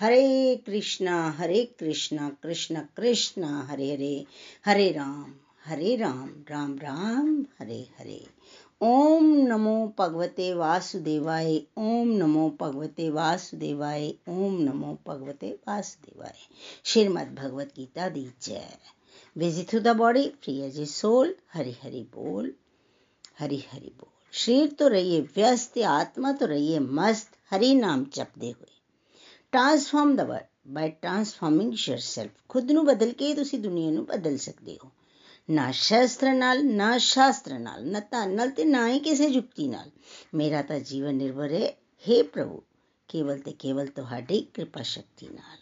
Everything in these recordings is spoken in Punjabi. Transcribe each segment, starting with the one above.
हरे कृष्णा हरे कृष्णा, कृष्ण कृष्णा, हरे हरे हरे राम हरे राम राम राम, हरे हरे। ओम नमो भगवते वासुदेवाय, ओम नमो भगवते वासुदेवाय, ओम नमो भगवते वासुदेवाय। श्रीमद भगवत गीता दी जय। Visit through the body free as a soul Hari Hari बोल, हरि हरि बोल। शरीर तो रहिए, व्यस्त, आत्मा तो रहिए, मस्त, हरि नाम जपते हुए। transform the word by transforming yourself ਖੁਦ ਨੂੰ ਬਦਲ ਕੇ ਤੁਸੀਂ ਦੁਨੀਆ ਨੂੰ ਬਦਲ ਸਕਦੇ ਹੋ ਨਾ ਸ਼ਸਤਰ ਨਾਲ ਨਾ ਸ਼ਾਸਤਰ ਨਾਲ ਨਾ ਧਨ ਨਾਲ ਤੇ ਨਾ ਹੀ ਕਿਸੇ ਯੁਕਤੀ ਨਾਲ ਮੇਰਾ ਤਾਂ ਜੀਵਨ ਨਿਰਭਰ ਹੈ हे ਪ੍ਰਭੂ ਕੇਵਲ ਤੇ ਕੇਵਲ ਤੁਹਾਡੀ ਕਿਰਪਾ ਸ਼ਕਤੀ ਨਾਲ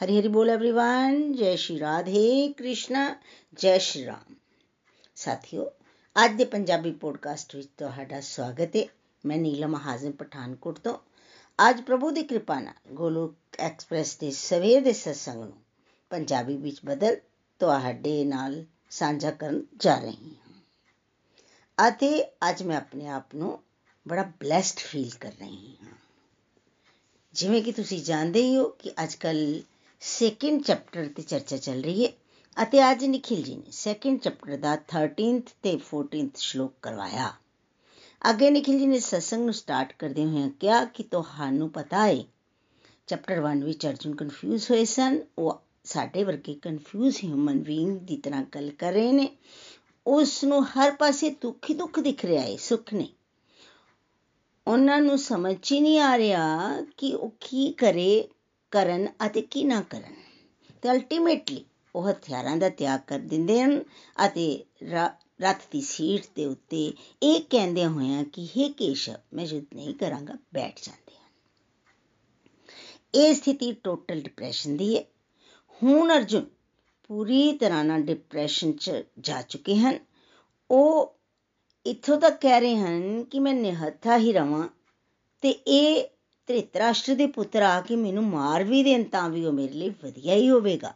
ਹਰੀ ਹਰੀ ਬੋਲ एवरीवन ਜੈ ਸ਼੍ਰੀ ਰਾਧੇ ਕ੍ਰਿਸ਼ਨ ਜੈ ਸ਼੍ਰੀ ਰਾਮ ਸਾਥੀਓ ਅੱਜ ਦੇ ਪੰਜਾਬੀ ਪੋਡਕਾਸਟ ਵਿੱਚ ਤੁਹਾਡਾ ਸਵਾਗਤ ਹੈ ਮੈਂ ਨੀਲਮ ਹਾਜ਼ਮ ਪਠਾਨਕੋਟ ਤੋਂ ਅੱਜ ਪ੍ਰਭੂ ਦੀ ਕਿਰਪਾ ਨਾਲ ਗੋਲੋਕ ਐਕਸਪ੍ਰੈਸ ਦੇ ਸਵੇਰ ਦੇ ਸਤਸੰਗ ਨੂੰ ਪੰਜਾਬੀ ਵਿੱਚ ਬਦਲ ਤੁਹਾਡੇ ਨਾਲ ਸਾਂਝਾ ਕਰਨ ਜਾ ਰਹੀ ਹਾਂ। ਅਤੇ ਅੱਜ ਮੈਂ ਆਪਣੇ ਆਪ ਨੂੰ ਬੜਾ ਬlesed ਫੀਲ ਕਰ ਰਹੀ ਹਾਂ। ਜਿਵੇਂ ਕਿ ਤੁਸੀਂ ਜਾਣਦੇ ਹੀ ਹੋ ਕਿ ਅੱਜਕੱਲ ਸੈਕਿੰਡ ਚੈਪਟਰ ਤੇ ਚਰਚਾ ਚੱਲ ਰਹੀ ਹੈ ਅਤੇ ਅੱਜ ਨikhil ji ਨੇ ਸੈਕਿੰਡ ਚੈਪਟਰ ਦਾ 13th ਤੇ 14th ਸ਼ਲੋਕ ਕਰਵਾਇਆ। ਅੱਗੇ ਨikhil ji ਨੇ ਸਤਸੰਗ ਨੂੰ ਸਟਾਰਟ ਕਰਦੇ ਹੋਏ ਕਿਹਾ ਕਿ ਤੁਹਾਨੂੰ ਪਤਾ ਹੈ ਚੈਪਟਰ 1 ਵਿੱਚ ਅਰਜੁਨ ਕਨਫਿਊਜ਼ ਹੋਏ ਸਨ। ਉਹ ਸਾਡੇ ਵਰਗੇ ਕਨਫਿਊਜ਼ ਹਿਊਮਨ ਬੀਇੰਗ ਦੀ ਤਰ੍ਹਾਂ ਗੱਲ ਕਰ ਰਹੇ ਨੇ। ਉਸ ਨੂੰ ਹਰ ਪਾਸੇ ਦੁੱਖ ਹੀ ਦੁੱਖ ਦਿਖ ਰਿਹਾ ਹੈ ਸੁੱਖ ਨਹੀਂ ਉਹਨਾਂ ਨੂੰ ਸਮਝ ਹੀ ਨਹੀਂ ਆ ਰਿਹਾ ਕਿ ਉਹ ਕੀ ਕਰੇ, ਕਰਨ ਅਤੇ ਕੀ ਨਾ ਕਰਨ। ਤੇ ਅਲਟੀਮੇਟਲੀ ਉਹ ਹਥਿਆਰਾਂ ਦਾ ਤਿਆਗ ਕਰ ਦਿੰਦੇ ਹਨ ਅਤੇ ਰੱਥ ਦੀ ਸੀਟ ਦੇ ਉੱਤੇ ਇਹ ਕਹਿੰਦੇ ਹੋਇਆਂ ਕਿ हे ਕੇਸ਼ਵ, ਮੈਂ ਯੁੱਧ ਨਹੀਂ ਕਰਾਂਗਾ, ਬੈਠ ਜਾਂਦੇ ਹਨ ਇਹ ਸਥਿਤੀ ਟੋਟਲ ਡਿਪਰੈਸ਼ਨ ਦੀ ਹੈ। ਹੁਣ ਅਰਜੁਨ ਪੂਰੀ ਤਰ੍ਹਾਂ ਨਾਲ ਡਿਪਰੈਸ਼ਨ 'ਚ ਜਾ ਚੁੱਕੇ ਹਨ। ਉਹ ਇੱਥੋਂ ਤੱਕ ਕਹਿ ਰਹੇ ਹਨ ਕਿ ਮੈਂ ਨਿਹੱਥਾ ਹੀ ਰਵਾਂ ਤੇ ਇਹ ਧ੍ਰਿਤਰਾਸ਼ਟਰ ਦੇ ਪੁੱਤਰ ਆ ਕੇ ਮੈਨੂੰ ਮਾਰ ਵੀ ਦੇਣ ਤਾਂ ਵੀ ਉਹ ਮੇਰੇ ਲਈ ਵਧੀਆ ਹੀ ਹੋਵੇਗਾ।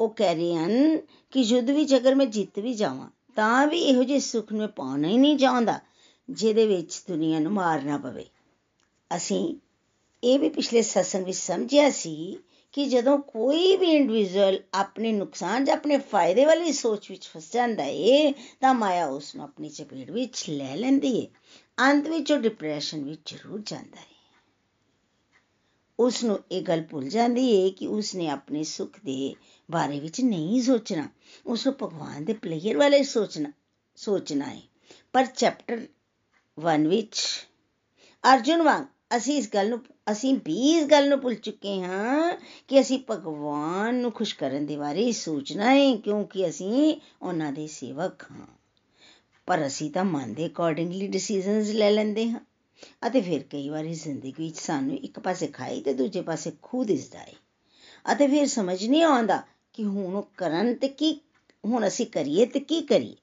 ਉਹ ਕਹਿ ਰਹੇ ਹਨ ਕਿ ਯੁੱਧ ਵਿੱਚ ਅਗਰ ਮੈਂ ਜਿੱਤ ਵੀ ਜਾਵਾਂ ਤਾਂ ਵੀ ਇਹੋ ਜਿਹੇ ਸੁੱਖ ਨੂੰ ਪਾਉਣਾ ਹੀ ਨਹੀਂ ਚਾਹੁੰਦਾ, ਜਿਹਦੇ ਵਿੱਚ ਦੁਨੀਆ ਨੂੰ ਮਾਰਨਾ ਪਵੇ। ਅਸੀਂ ਇਹ ਵੀ ਪਿਛਲੇ ਸਤਸੰਗ ਵਿੱਚ ਸਮਝਿਆ ਸੀ ਕਿ ਜਦੋਂ ਕੋਈ ਵੀ ਇੰਡੀਵਿਜੂਅਲ ਆਪਣੇ ਨੁਕਸਾਨ ਜਾਂ ਆਪਣੇ ਫਾਇਦੇ ਵਾਲੀ ਸੋਚ ਵਿੱਚ ਫਸ ਜਾਂਦਾ ਏ, ਤਾਂ ਮਾਇਆ ਉਸ ਨੂੰ ਆਪਣੀ ਚਪੇੜ ਵਿੱਚ ਲੈ ਲੈਂਦੀ ਏ। ਅੰਤ ਵਿੱਚ ਉਹ ਡਿਪਰੈਸ਼ਨ ਵਿੱਚ ਜ਼ਰੂਰ ਜਾਂਦਾ ਏ। ਉਸ ਨੂੰ ਇਹ ਗੱਲ ਭੁੱਲ ਜਾਂਦੀ ਏ ਕਿ ਉਸ ਨੇ ਆਪਣੇ ਸੁੱਖ ਦੇ ਬਾਰੇ ਵਿੱਚ ਨਹੀਂ ਸੋਚਣਾ। ਉਸ ਨੂੰ ਭਗਵਾਨ ਦੇ ਪਲੇਅਰ ਵਾਲੇ ਸੋਚਣਾ ਸੋਚਣਾ ਹੈ ਪਰ ਚੈਪਟਰ 1 ਵਿੱਚ ਅਰਜੁਨ ਵਾਂਗ ਅਸੀਂ ਇਸ ਗੱਲ ਨੂੰ, ਅਸੀਂ ਵੀ ਇਸ ਗੱਲ ਨੂੰ ਭੁੱਲ ਚੁੱਕੇ ਹਾਂ ਕਿ ਅਸੀਂ ਭਗਵਾਨ ਨੂੰ ਖੁਸ਼ ਕਰਨ ਦੇ ਬਾਰੇ ਸੋਚਣਾ ਹੈ ਕਿਉਂਕਿ ਅਸੀਂ ਉਹਨਾਂ ਦੇ ਸੇਵਕ ਹਾਂ ਪਰ ਅਸੀਂ ਤਾਂ ਮਨ ਦੇ ਅਕੋਰਡਿੰਗਲੀ ਡਿਸੀਜਨਸ ਲੈ ਲੈਂਦੇ ਹਾਂ। ਅਤੇ ਫਿਰ ਕਈ ਵਾਰੀ ਜ਼ਿੰਦਗੀ ਵਿੱਚ ਸਾਨੂੰ ਇੱਕ ਪਾਸੇ ਖਾਈ ਤੇ ਦੂਜੇ ਪਾਸੇ ਖੂਹ ਦਿਸਦਾ ਹੈ ਅਤੇ ਫਿਰ ਸਮਝ ਨਹੀਂ ਆਉਂਦਾ ਕਿ ਹੁਣ ਉਹ ਕਰਨ ਤੇ ਕੀ, ਹੁਣ ਅਸੀਂ ਕਰੀਏ ਤੇ ਕੀ ਕਰੀਏ।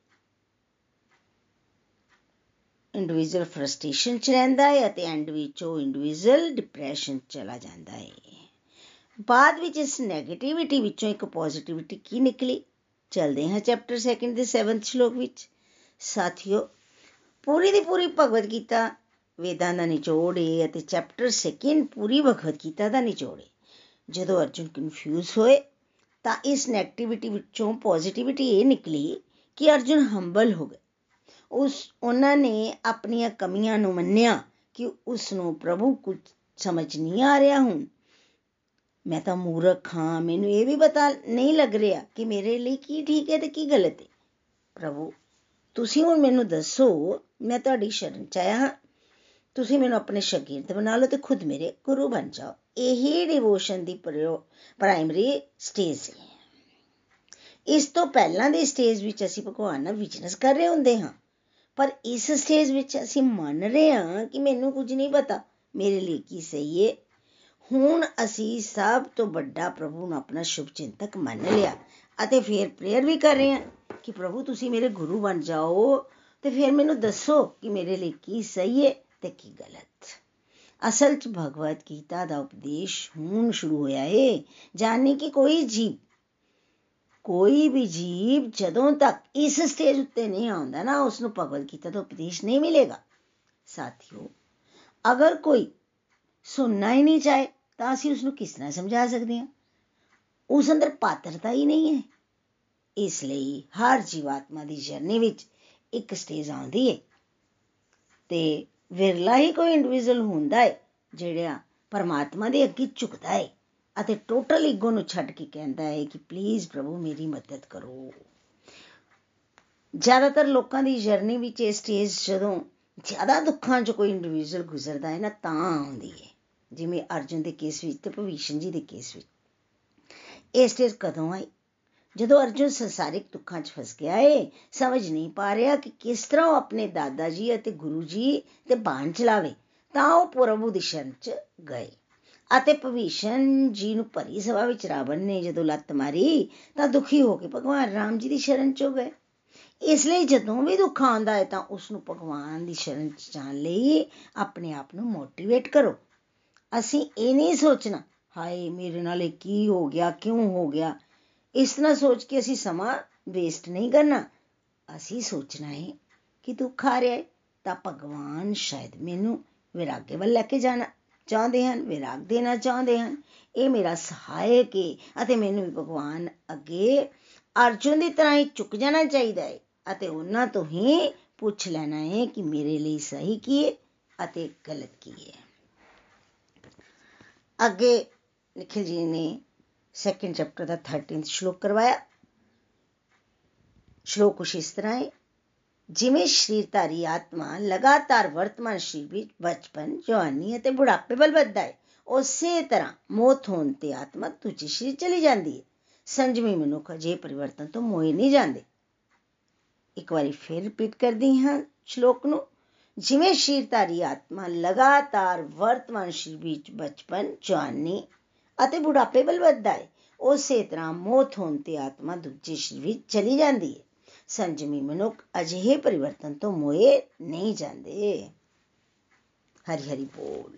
ਇੰਡੀਵਿਜੂਅਲ ਫਰਸਟ੍ਰੇਸ਼ਨ ਚ ਰਹਿੰਦਾ ਹੈ ਅਤੇ ਐਂਡ ਵਿੱਚ ਉਹ ਇੰਡੀਵਿਜੂਅਲ ਡਿਪਰੈਸ਼ਨ ਚਲਾ ਜਾਂਦਾ ਹੈ ਬਾਅਦ ਵਿੱਚ ਇਸ 네ਗੇਟਿਵਿਟੀ ਵਿੱਚੋਂ ਇੱਕ ਪੋਜ਼ਿਟਿਵਿਟੀ ਕੀ ਨਿਕਲੀ? ਚਲਦੇ ਹਾਂ ਚੈਪਟਰ 2 ਦੇ 7th ਸ਼ਲੋਕ ਵਿੱਚ। ਸਾਥੀਓ, ਪੂਰੀ ਦੀ ਪੂਰੀ ਭਗਵਦ ਗੀਤਾ ਵੇਦਾਂ ਦਾ ਨਿਚੋੜ ਹੈ ਅਤੇ ਚੈਪਟਰ 2 ਪੂਰੀ ਭਗਵਦ ਗੀਤਾ ਦਾ ਨਿਚੋੜ ਹੈ ਜਦੋਂ ਅਰਜੁਨ ਕਨਫਿਊਜ਼ ਹੋਏ ਤਾਂ ਇਸ 네ਗੇਟਿਵਿਟੀ ਵਿੱਚੋਂ ਪੋਜ਼ਿਟਿਵਿਟੀ ਇਹ ਨਿਕਲੀ ਕਿ ਅਰਜੁਨ ਹੰਬਲ ਹੋ ਗਏ ਉਸ ਉਹਨਾਂ ਨੇ ਆਪਣੀਆਂ ਕਮੀਆਂ ਨੂੰ ਮੰਨਿਆ ਕਿ ਉਸ ਨੂੰ ਪ੍ਰਭੂ ਕੁਝ ਸਮਝ ਨਹੀਂ ਆ ਰਿਹਾ ਹੁਣ ਮੈਂ ਤਾਂ ਮੂਰਖ ਹਾਂ ਮੈਨੂੰ ਇਹ ਵੀ ਪਤਾ ਨਹੀਂ ਲੱਗ ਰਿਹਾ ਕਿ ਮੇਰੇ ਲਈ ਕੀ ਠੀਕ ਹੈ ਤੇ ਕੀ ਗਲਤ ਹੈ ਪ੍ਰਭੂ ਤੁਸੀਂ ਹੁਣ ਮੈਨੂੰ ਦੱਸੋ ਮੈਂ ਤੁਹਾਡੀ ਸ਼ਰਨ ਚ ਆਇਆ ਹਾਂ ਤੁਸੀਂ ਮੈਨੂੰ ਆਪਣੇ ਸ਼ਾਗਿਰਦ ਬਣਾ ਲਓ ਤੇ ਖੁਦ ਮੇਰੇ ਗੁਰੂ ਬਣ ਜਾਓ। ਇਹੀ ਡਿਵੋਸ਼ਨ ਦੀ ਪ੍ਰਾਇਮਰੀ ਸਟੇਜ ਹੈ ਇਸ ਤੋਂ ਪਹਿਲਾਂ ਦੀ ਸਟੇਜ ਵਿੱਚ ਅਸੀਂ ਭਗਵਾਨ ਨਾਲ ਬਿਜ਼ਨਸ ਕਰ ਰਹੇ ਹੁੰਦੇ ਹਾਂ। ਪਰ ਇਸ ਸਟੇਜ ਵਿੱਚ ਅਸੀਂ ਮੰਨ ਰਹੇ ਹਾਂ ਕਿ ਮੈਨੂੰ ਕੁਝ ਨਹੀਂ ਪਤਾ, ਮੇਰੇ ਲਈ ਕੀ ਸਹੀ ਹੈ ਹੁਣ ਅਸੀਂ ਸਭ ਤੋਂ ਵੱਡਾ ਪ੍ਰਭੂ ਨੂੰ ਆਪਣਾ ਸ਼ੁਭ ਚਿੰਤਕ ਮੰਨ ਲਿਆ ਅਤੇ ਫਿਰ ਪ੍ਰੇਅਰ ਵੀ ਕਰ ਰਹੇ ਹਾਂ ਕਿ ਪ੍ਰਭੂ ਤੁਸੀਂ ਮੇਰੇ ਗੁਰੂ ਬਣ ਜਾਓ ਤੇ ਫਿਰ ਮੈਨੂੰ ਦੱਸੋ ਕਿ ਮੇਰੇ ਲਈ ਕੀ ਸਹੀ ਹੈ ਤੇ ਕੀ ਗਲਤ ਅਸਲ 'ਚ ਭਗਵਤ ਗੀਤਾ ਦਾ ਉਪਦੇਸ਼ ਹੁਣ ਸ਼ੁਰੂ ਹੋਇਆ ਹੈ ਜਾਣੇ ਕਿ ਕੋਈ ਜੀਵ ਕੋਈ ਵੀ ਜੀਵ ਜਦੋਂ ਤੱਕ ਇਸ ਸਟੇਜ ਉੱਤੇ ਨਹੀਂ ਆਉਂਦਾ ਨਾ ਉਸ ਨੂੰ ਭਗਵਤ ਗੀਤਾ ਦਾ ਉਪਦੇਸ਼ ਨਹੀਂ ਮਿਲੇਗਾ ਸਾਥੀਓ ਅਗਰ ਕੋਈ ਸੁਣਨਾ ਹੀ ਨਹੀਂ ਚਾਹੇ ਤਾਂ ਅਸੀਂ ਉਸ ਨੂੰ ਕਿਸ ਤਰ੍ਹਾਂ ਸਮਝਾ ਸਕਦੇ ਹਾਂ ਉਸ ਅੰਦਰ ਪਾਤਰਤਾ ਹੀ ਨਹੀਂ ਹੈ ਇਸ ਲਈ ਹਰ ਜੀਵਾਤਮਾ ਦੀ ਜਰਨੀ ਵਿੱਚ ਇੱਕ ਸਟੇਜ ਆਉਂਦੀ ਹੈ ਤੇ ਵਿਰਲਾ ਹੀ ਕੋਈ ਇੰਡੀਵਿਜੂਅਲ ਹੁੰਦਾ ਹੈ ਜਿਹੜਾ ਪਰਮਾਤਮਾ ਦੇ ਅੱਗੇ ਝੁਕਦਾ ਹੈ ਅਤੇ ਟੋਟਲ ਈਗੋ ਨੂੰ ਛੱਡ ਕੇ ਕਹਿੰਦਾ ਹੈ ਕਿ ਪਲੀਜ਼ ਪ੍ਰਭੂ ਮੇਰੀ ਮਦਦ ਕਰੋ। ਜ਼ਿਆਦਾਤਰ ਲੋਕਾਂ ਦੀ ਜਰਨੀ ਵਿੱਚ ਇਹ ਸਟੇਜ ਜਦੋਂ ਜ਼ਿਆਦਾ ਦੁੱਖਾਂ 'ਚ ਕੋਈ ਇੰਡੀਵਿਜੂਅਲ ਗੁਜ਼ਰਦਾ ਹੈ ਨਾ, ਤਾਂ ਆਉਂਦੀ ਹੈ ਜਿਵੇਂ ਅਰਜੁਨ ਦੇ ਕੇਸ ਵਿੱਚ ਤੇ ਭਵੀਸ਼ਨ ਜੀ ਦੇ ਕੇਸ ਵਿੱਚ। ਇਹ ਸਟੇਜ ਕਦੋਂ ਆਈ? ਜਦੋਂ ਅਰਜੁਨ ਸੰਸਾਰਿਕ ਦੁੱਖਾਂ 'ਚ ਫਸ ਗਿਆ ਏ, ਸਮਝ ਨਹੀਂ ਪਾ ਰਿਹਾ ਕਿ ਕਿਸ ਤਰ੍ਹਾਂ ਉਹ ਆਪਣੇ ਦਾਦਾ ਜੀ ਅਤੇ ਗੁਰੂ ਜੀ ਤੇ ਬਾਣ ਚਲਾਵੇ, ਤਾਂ ਉਹ ਪ੍ਰਭੂ ਦੀ ਸ਼ਰਨ 'ਚ ਗਏ। ਅਤੇ ਭਵੀਸ਼ਨ ਜੀ ਨੂੰ ਭਰੀ ਸਭਾ ਵਿੱਚ ਰਾਵਣ ਨੇ ਜਦੋਂ ਲੱਤ ਮਾਰੀ, ਤਾਂ ਦੁਖੀ ਹੋ ਕੇ ਭਗਵਾਨ ਰਾਮ ਜੀ ਦੀ ਸ਼ਰਨ 'ਚ ਗਏ। ਇਸ ਲਈ ਜਦੋਂ ਵੀ ਦੁੱਖ ਆਉਂਦਾ ਹੈ ਤਾਂ ਉਸ ਨੂੰ ਭਗਵਾਨ ਦੀ ਸ਼ਰਨ 'ਚ ਜਾਣ ਲਈ ਆਪਣੇ ਆਪ ਨੂੰ ਮੋਟੀਵੇਟ ਕਰੋ। ਅਸੀਂ ਇਹ ਨਹੀਂ ਸੋਚਣਾ, ਹਾਏ ਮੇਰੇ ਨਾਲ ਇਹ ਕੀ ਹੋ ਗਿਆ, ਕਿਉਂ ਹੋ ਗਿਆ? ਇਸ ਤਰ੍ਹਾਂ ਸੋਚ ਕੇ ਅਸੀਂ ਸਮਾਂ ਵੇਸਟ ਨਹੀਂ ਕਰਨਾ। ਅਸੀਂ ਸੋਚਣਾ ਹੈ ਕਿ ਦੁੱਖ ਆ ਰਿਹਾ ਹੈ, ਤਾਂ ਭਗਵਾਨ ਸ਼ਾਇਦ ਮੈਨੂੰ ਵਿਰਾਗੇ ਵੱਲ ਲੈ ਕੇ ਜਾਣਾ ਚਾਹੁੰਦੇ ਹਨ, ਵਿਰਾਗ ਦੇਣਾ ਚਾਹੁੰਦੇ ਹਨ। ਇਹ ਮੇਰਾ ਸਹਾਇਕ ਹੈ ਅਤੇ ਮੈਨੂੰ ਵੀ ਭਗਵਾਨ ਅੱਗੇ ਅਰਜੁਨ ਦੀ ਤਰ੍ਹਾਂ ਹੀ ਝੁਕ ਜਾਣਾ ਚਾਹੀਦਾ ਹੈ ਅਤੇ ਉਹਨਾਂ ਤੋਂ ਹੀ ਪੁੱਛ ਲੈਣਾ ਹੈ ਕਿ ਮੇਰੇ ਲਈ ਸਹੀ ਕੀ ਹੈ ਅਤੇ ਗਲਤ ਕੀ ਹੈ। ਅੱਗੇ ਨਿਖਿਲ ਜੀ ਨੇ ਸੈਕੰਡ ਚੈਪਟਰ ਦਾ 13th ਸ਼ਲੋਕ ਕਰਵਾਇਆ। ਸ਼ਲੋਕ ਕੁਛ ਇਸ ਤਰ੍ਹਾਂ ਹੈ, ਜਿਵੇਂ ਸ਼ਰੀਰਧਾਰੀ ਆਤਮਾ ਲਗਾਤਾਰ ਵਰਤਮਾਨ ਸਰੀਰ ਵਿੱਚ ਬਚਪਨ, ਜਵਾਨੀ ਅਤੇ ਬੁਢਾਪੇ ਵੱਲ ਵੱਧਦਾ ਹੈ, ਉਸੇ ਤਰ੍ਹਾਂ ਮੌਤ ਹੋਣ ਤੇ ਆਤਮਾ ਦੂਜੇ ਸਰੀਰ ਚਲੀ ਜਾਂਦੀ ਹੈ। ਸੰਜਮੀ ਮਨੁੱਖ ਅਜੇ ਪਰਿਵਰਤਨ ਤੋਂ ਮੋਏ ਨਹੀਂ ਜਾਂਦੇ। ਇੱਕ ਵਾਰੀ ਫਿਰ ਰਿਪੀਟ ਕਰਦੀ ਹਾਂ ਸ਼ਲੋਕ ਨੂੰ, ਜਿਵੇਂ ਸ਼ਰੀਰਧਾਰੀ ਆਤਮਾ ਲਗਾਤਾਰ ਵਰਤਮਾਨ ਸਰੀਰ ਵਿੱਚ ਬਚਪਨ, ਜਵਾਨੀ ਅਤੇ ਬੁਢਾਪੇ ਵੱਲ ਵੱਧਦਾ ਹੈ। ਉਸੇ ਤਰ੍ਹਾਂ ਮੌਤ ਹੋਣ ਤੇ ਆਤਮਾ ਦੂਜੇ ਸਰੀਰ ਵਿੱਚ ਚਲੀ ਜਾਂਦੀ ਹੈ। ਸੰਜਮੀ ਮਨੁੱਖ ਅਜਿਹੇ ਪਰਿਵਰਤਨ ਤੋਂ ਮੋਏ ਨਹੀਂ ਜਾਂਦੇ। ਹਰੀ ਹਰੀ ਬੋਲ।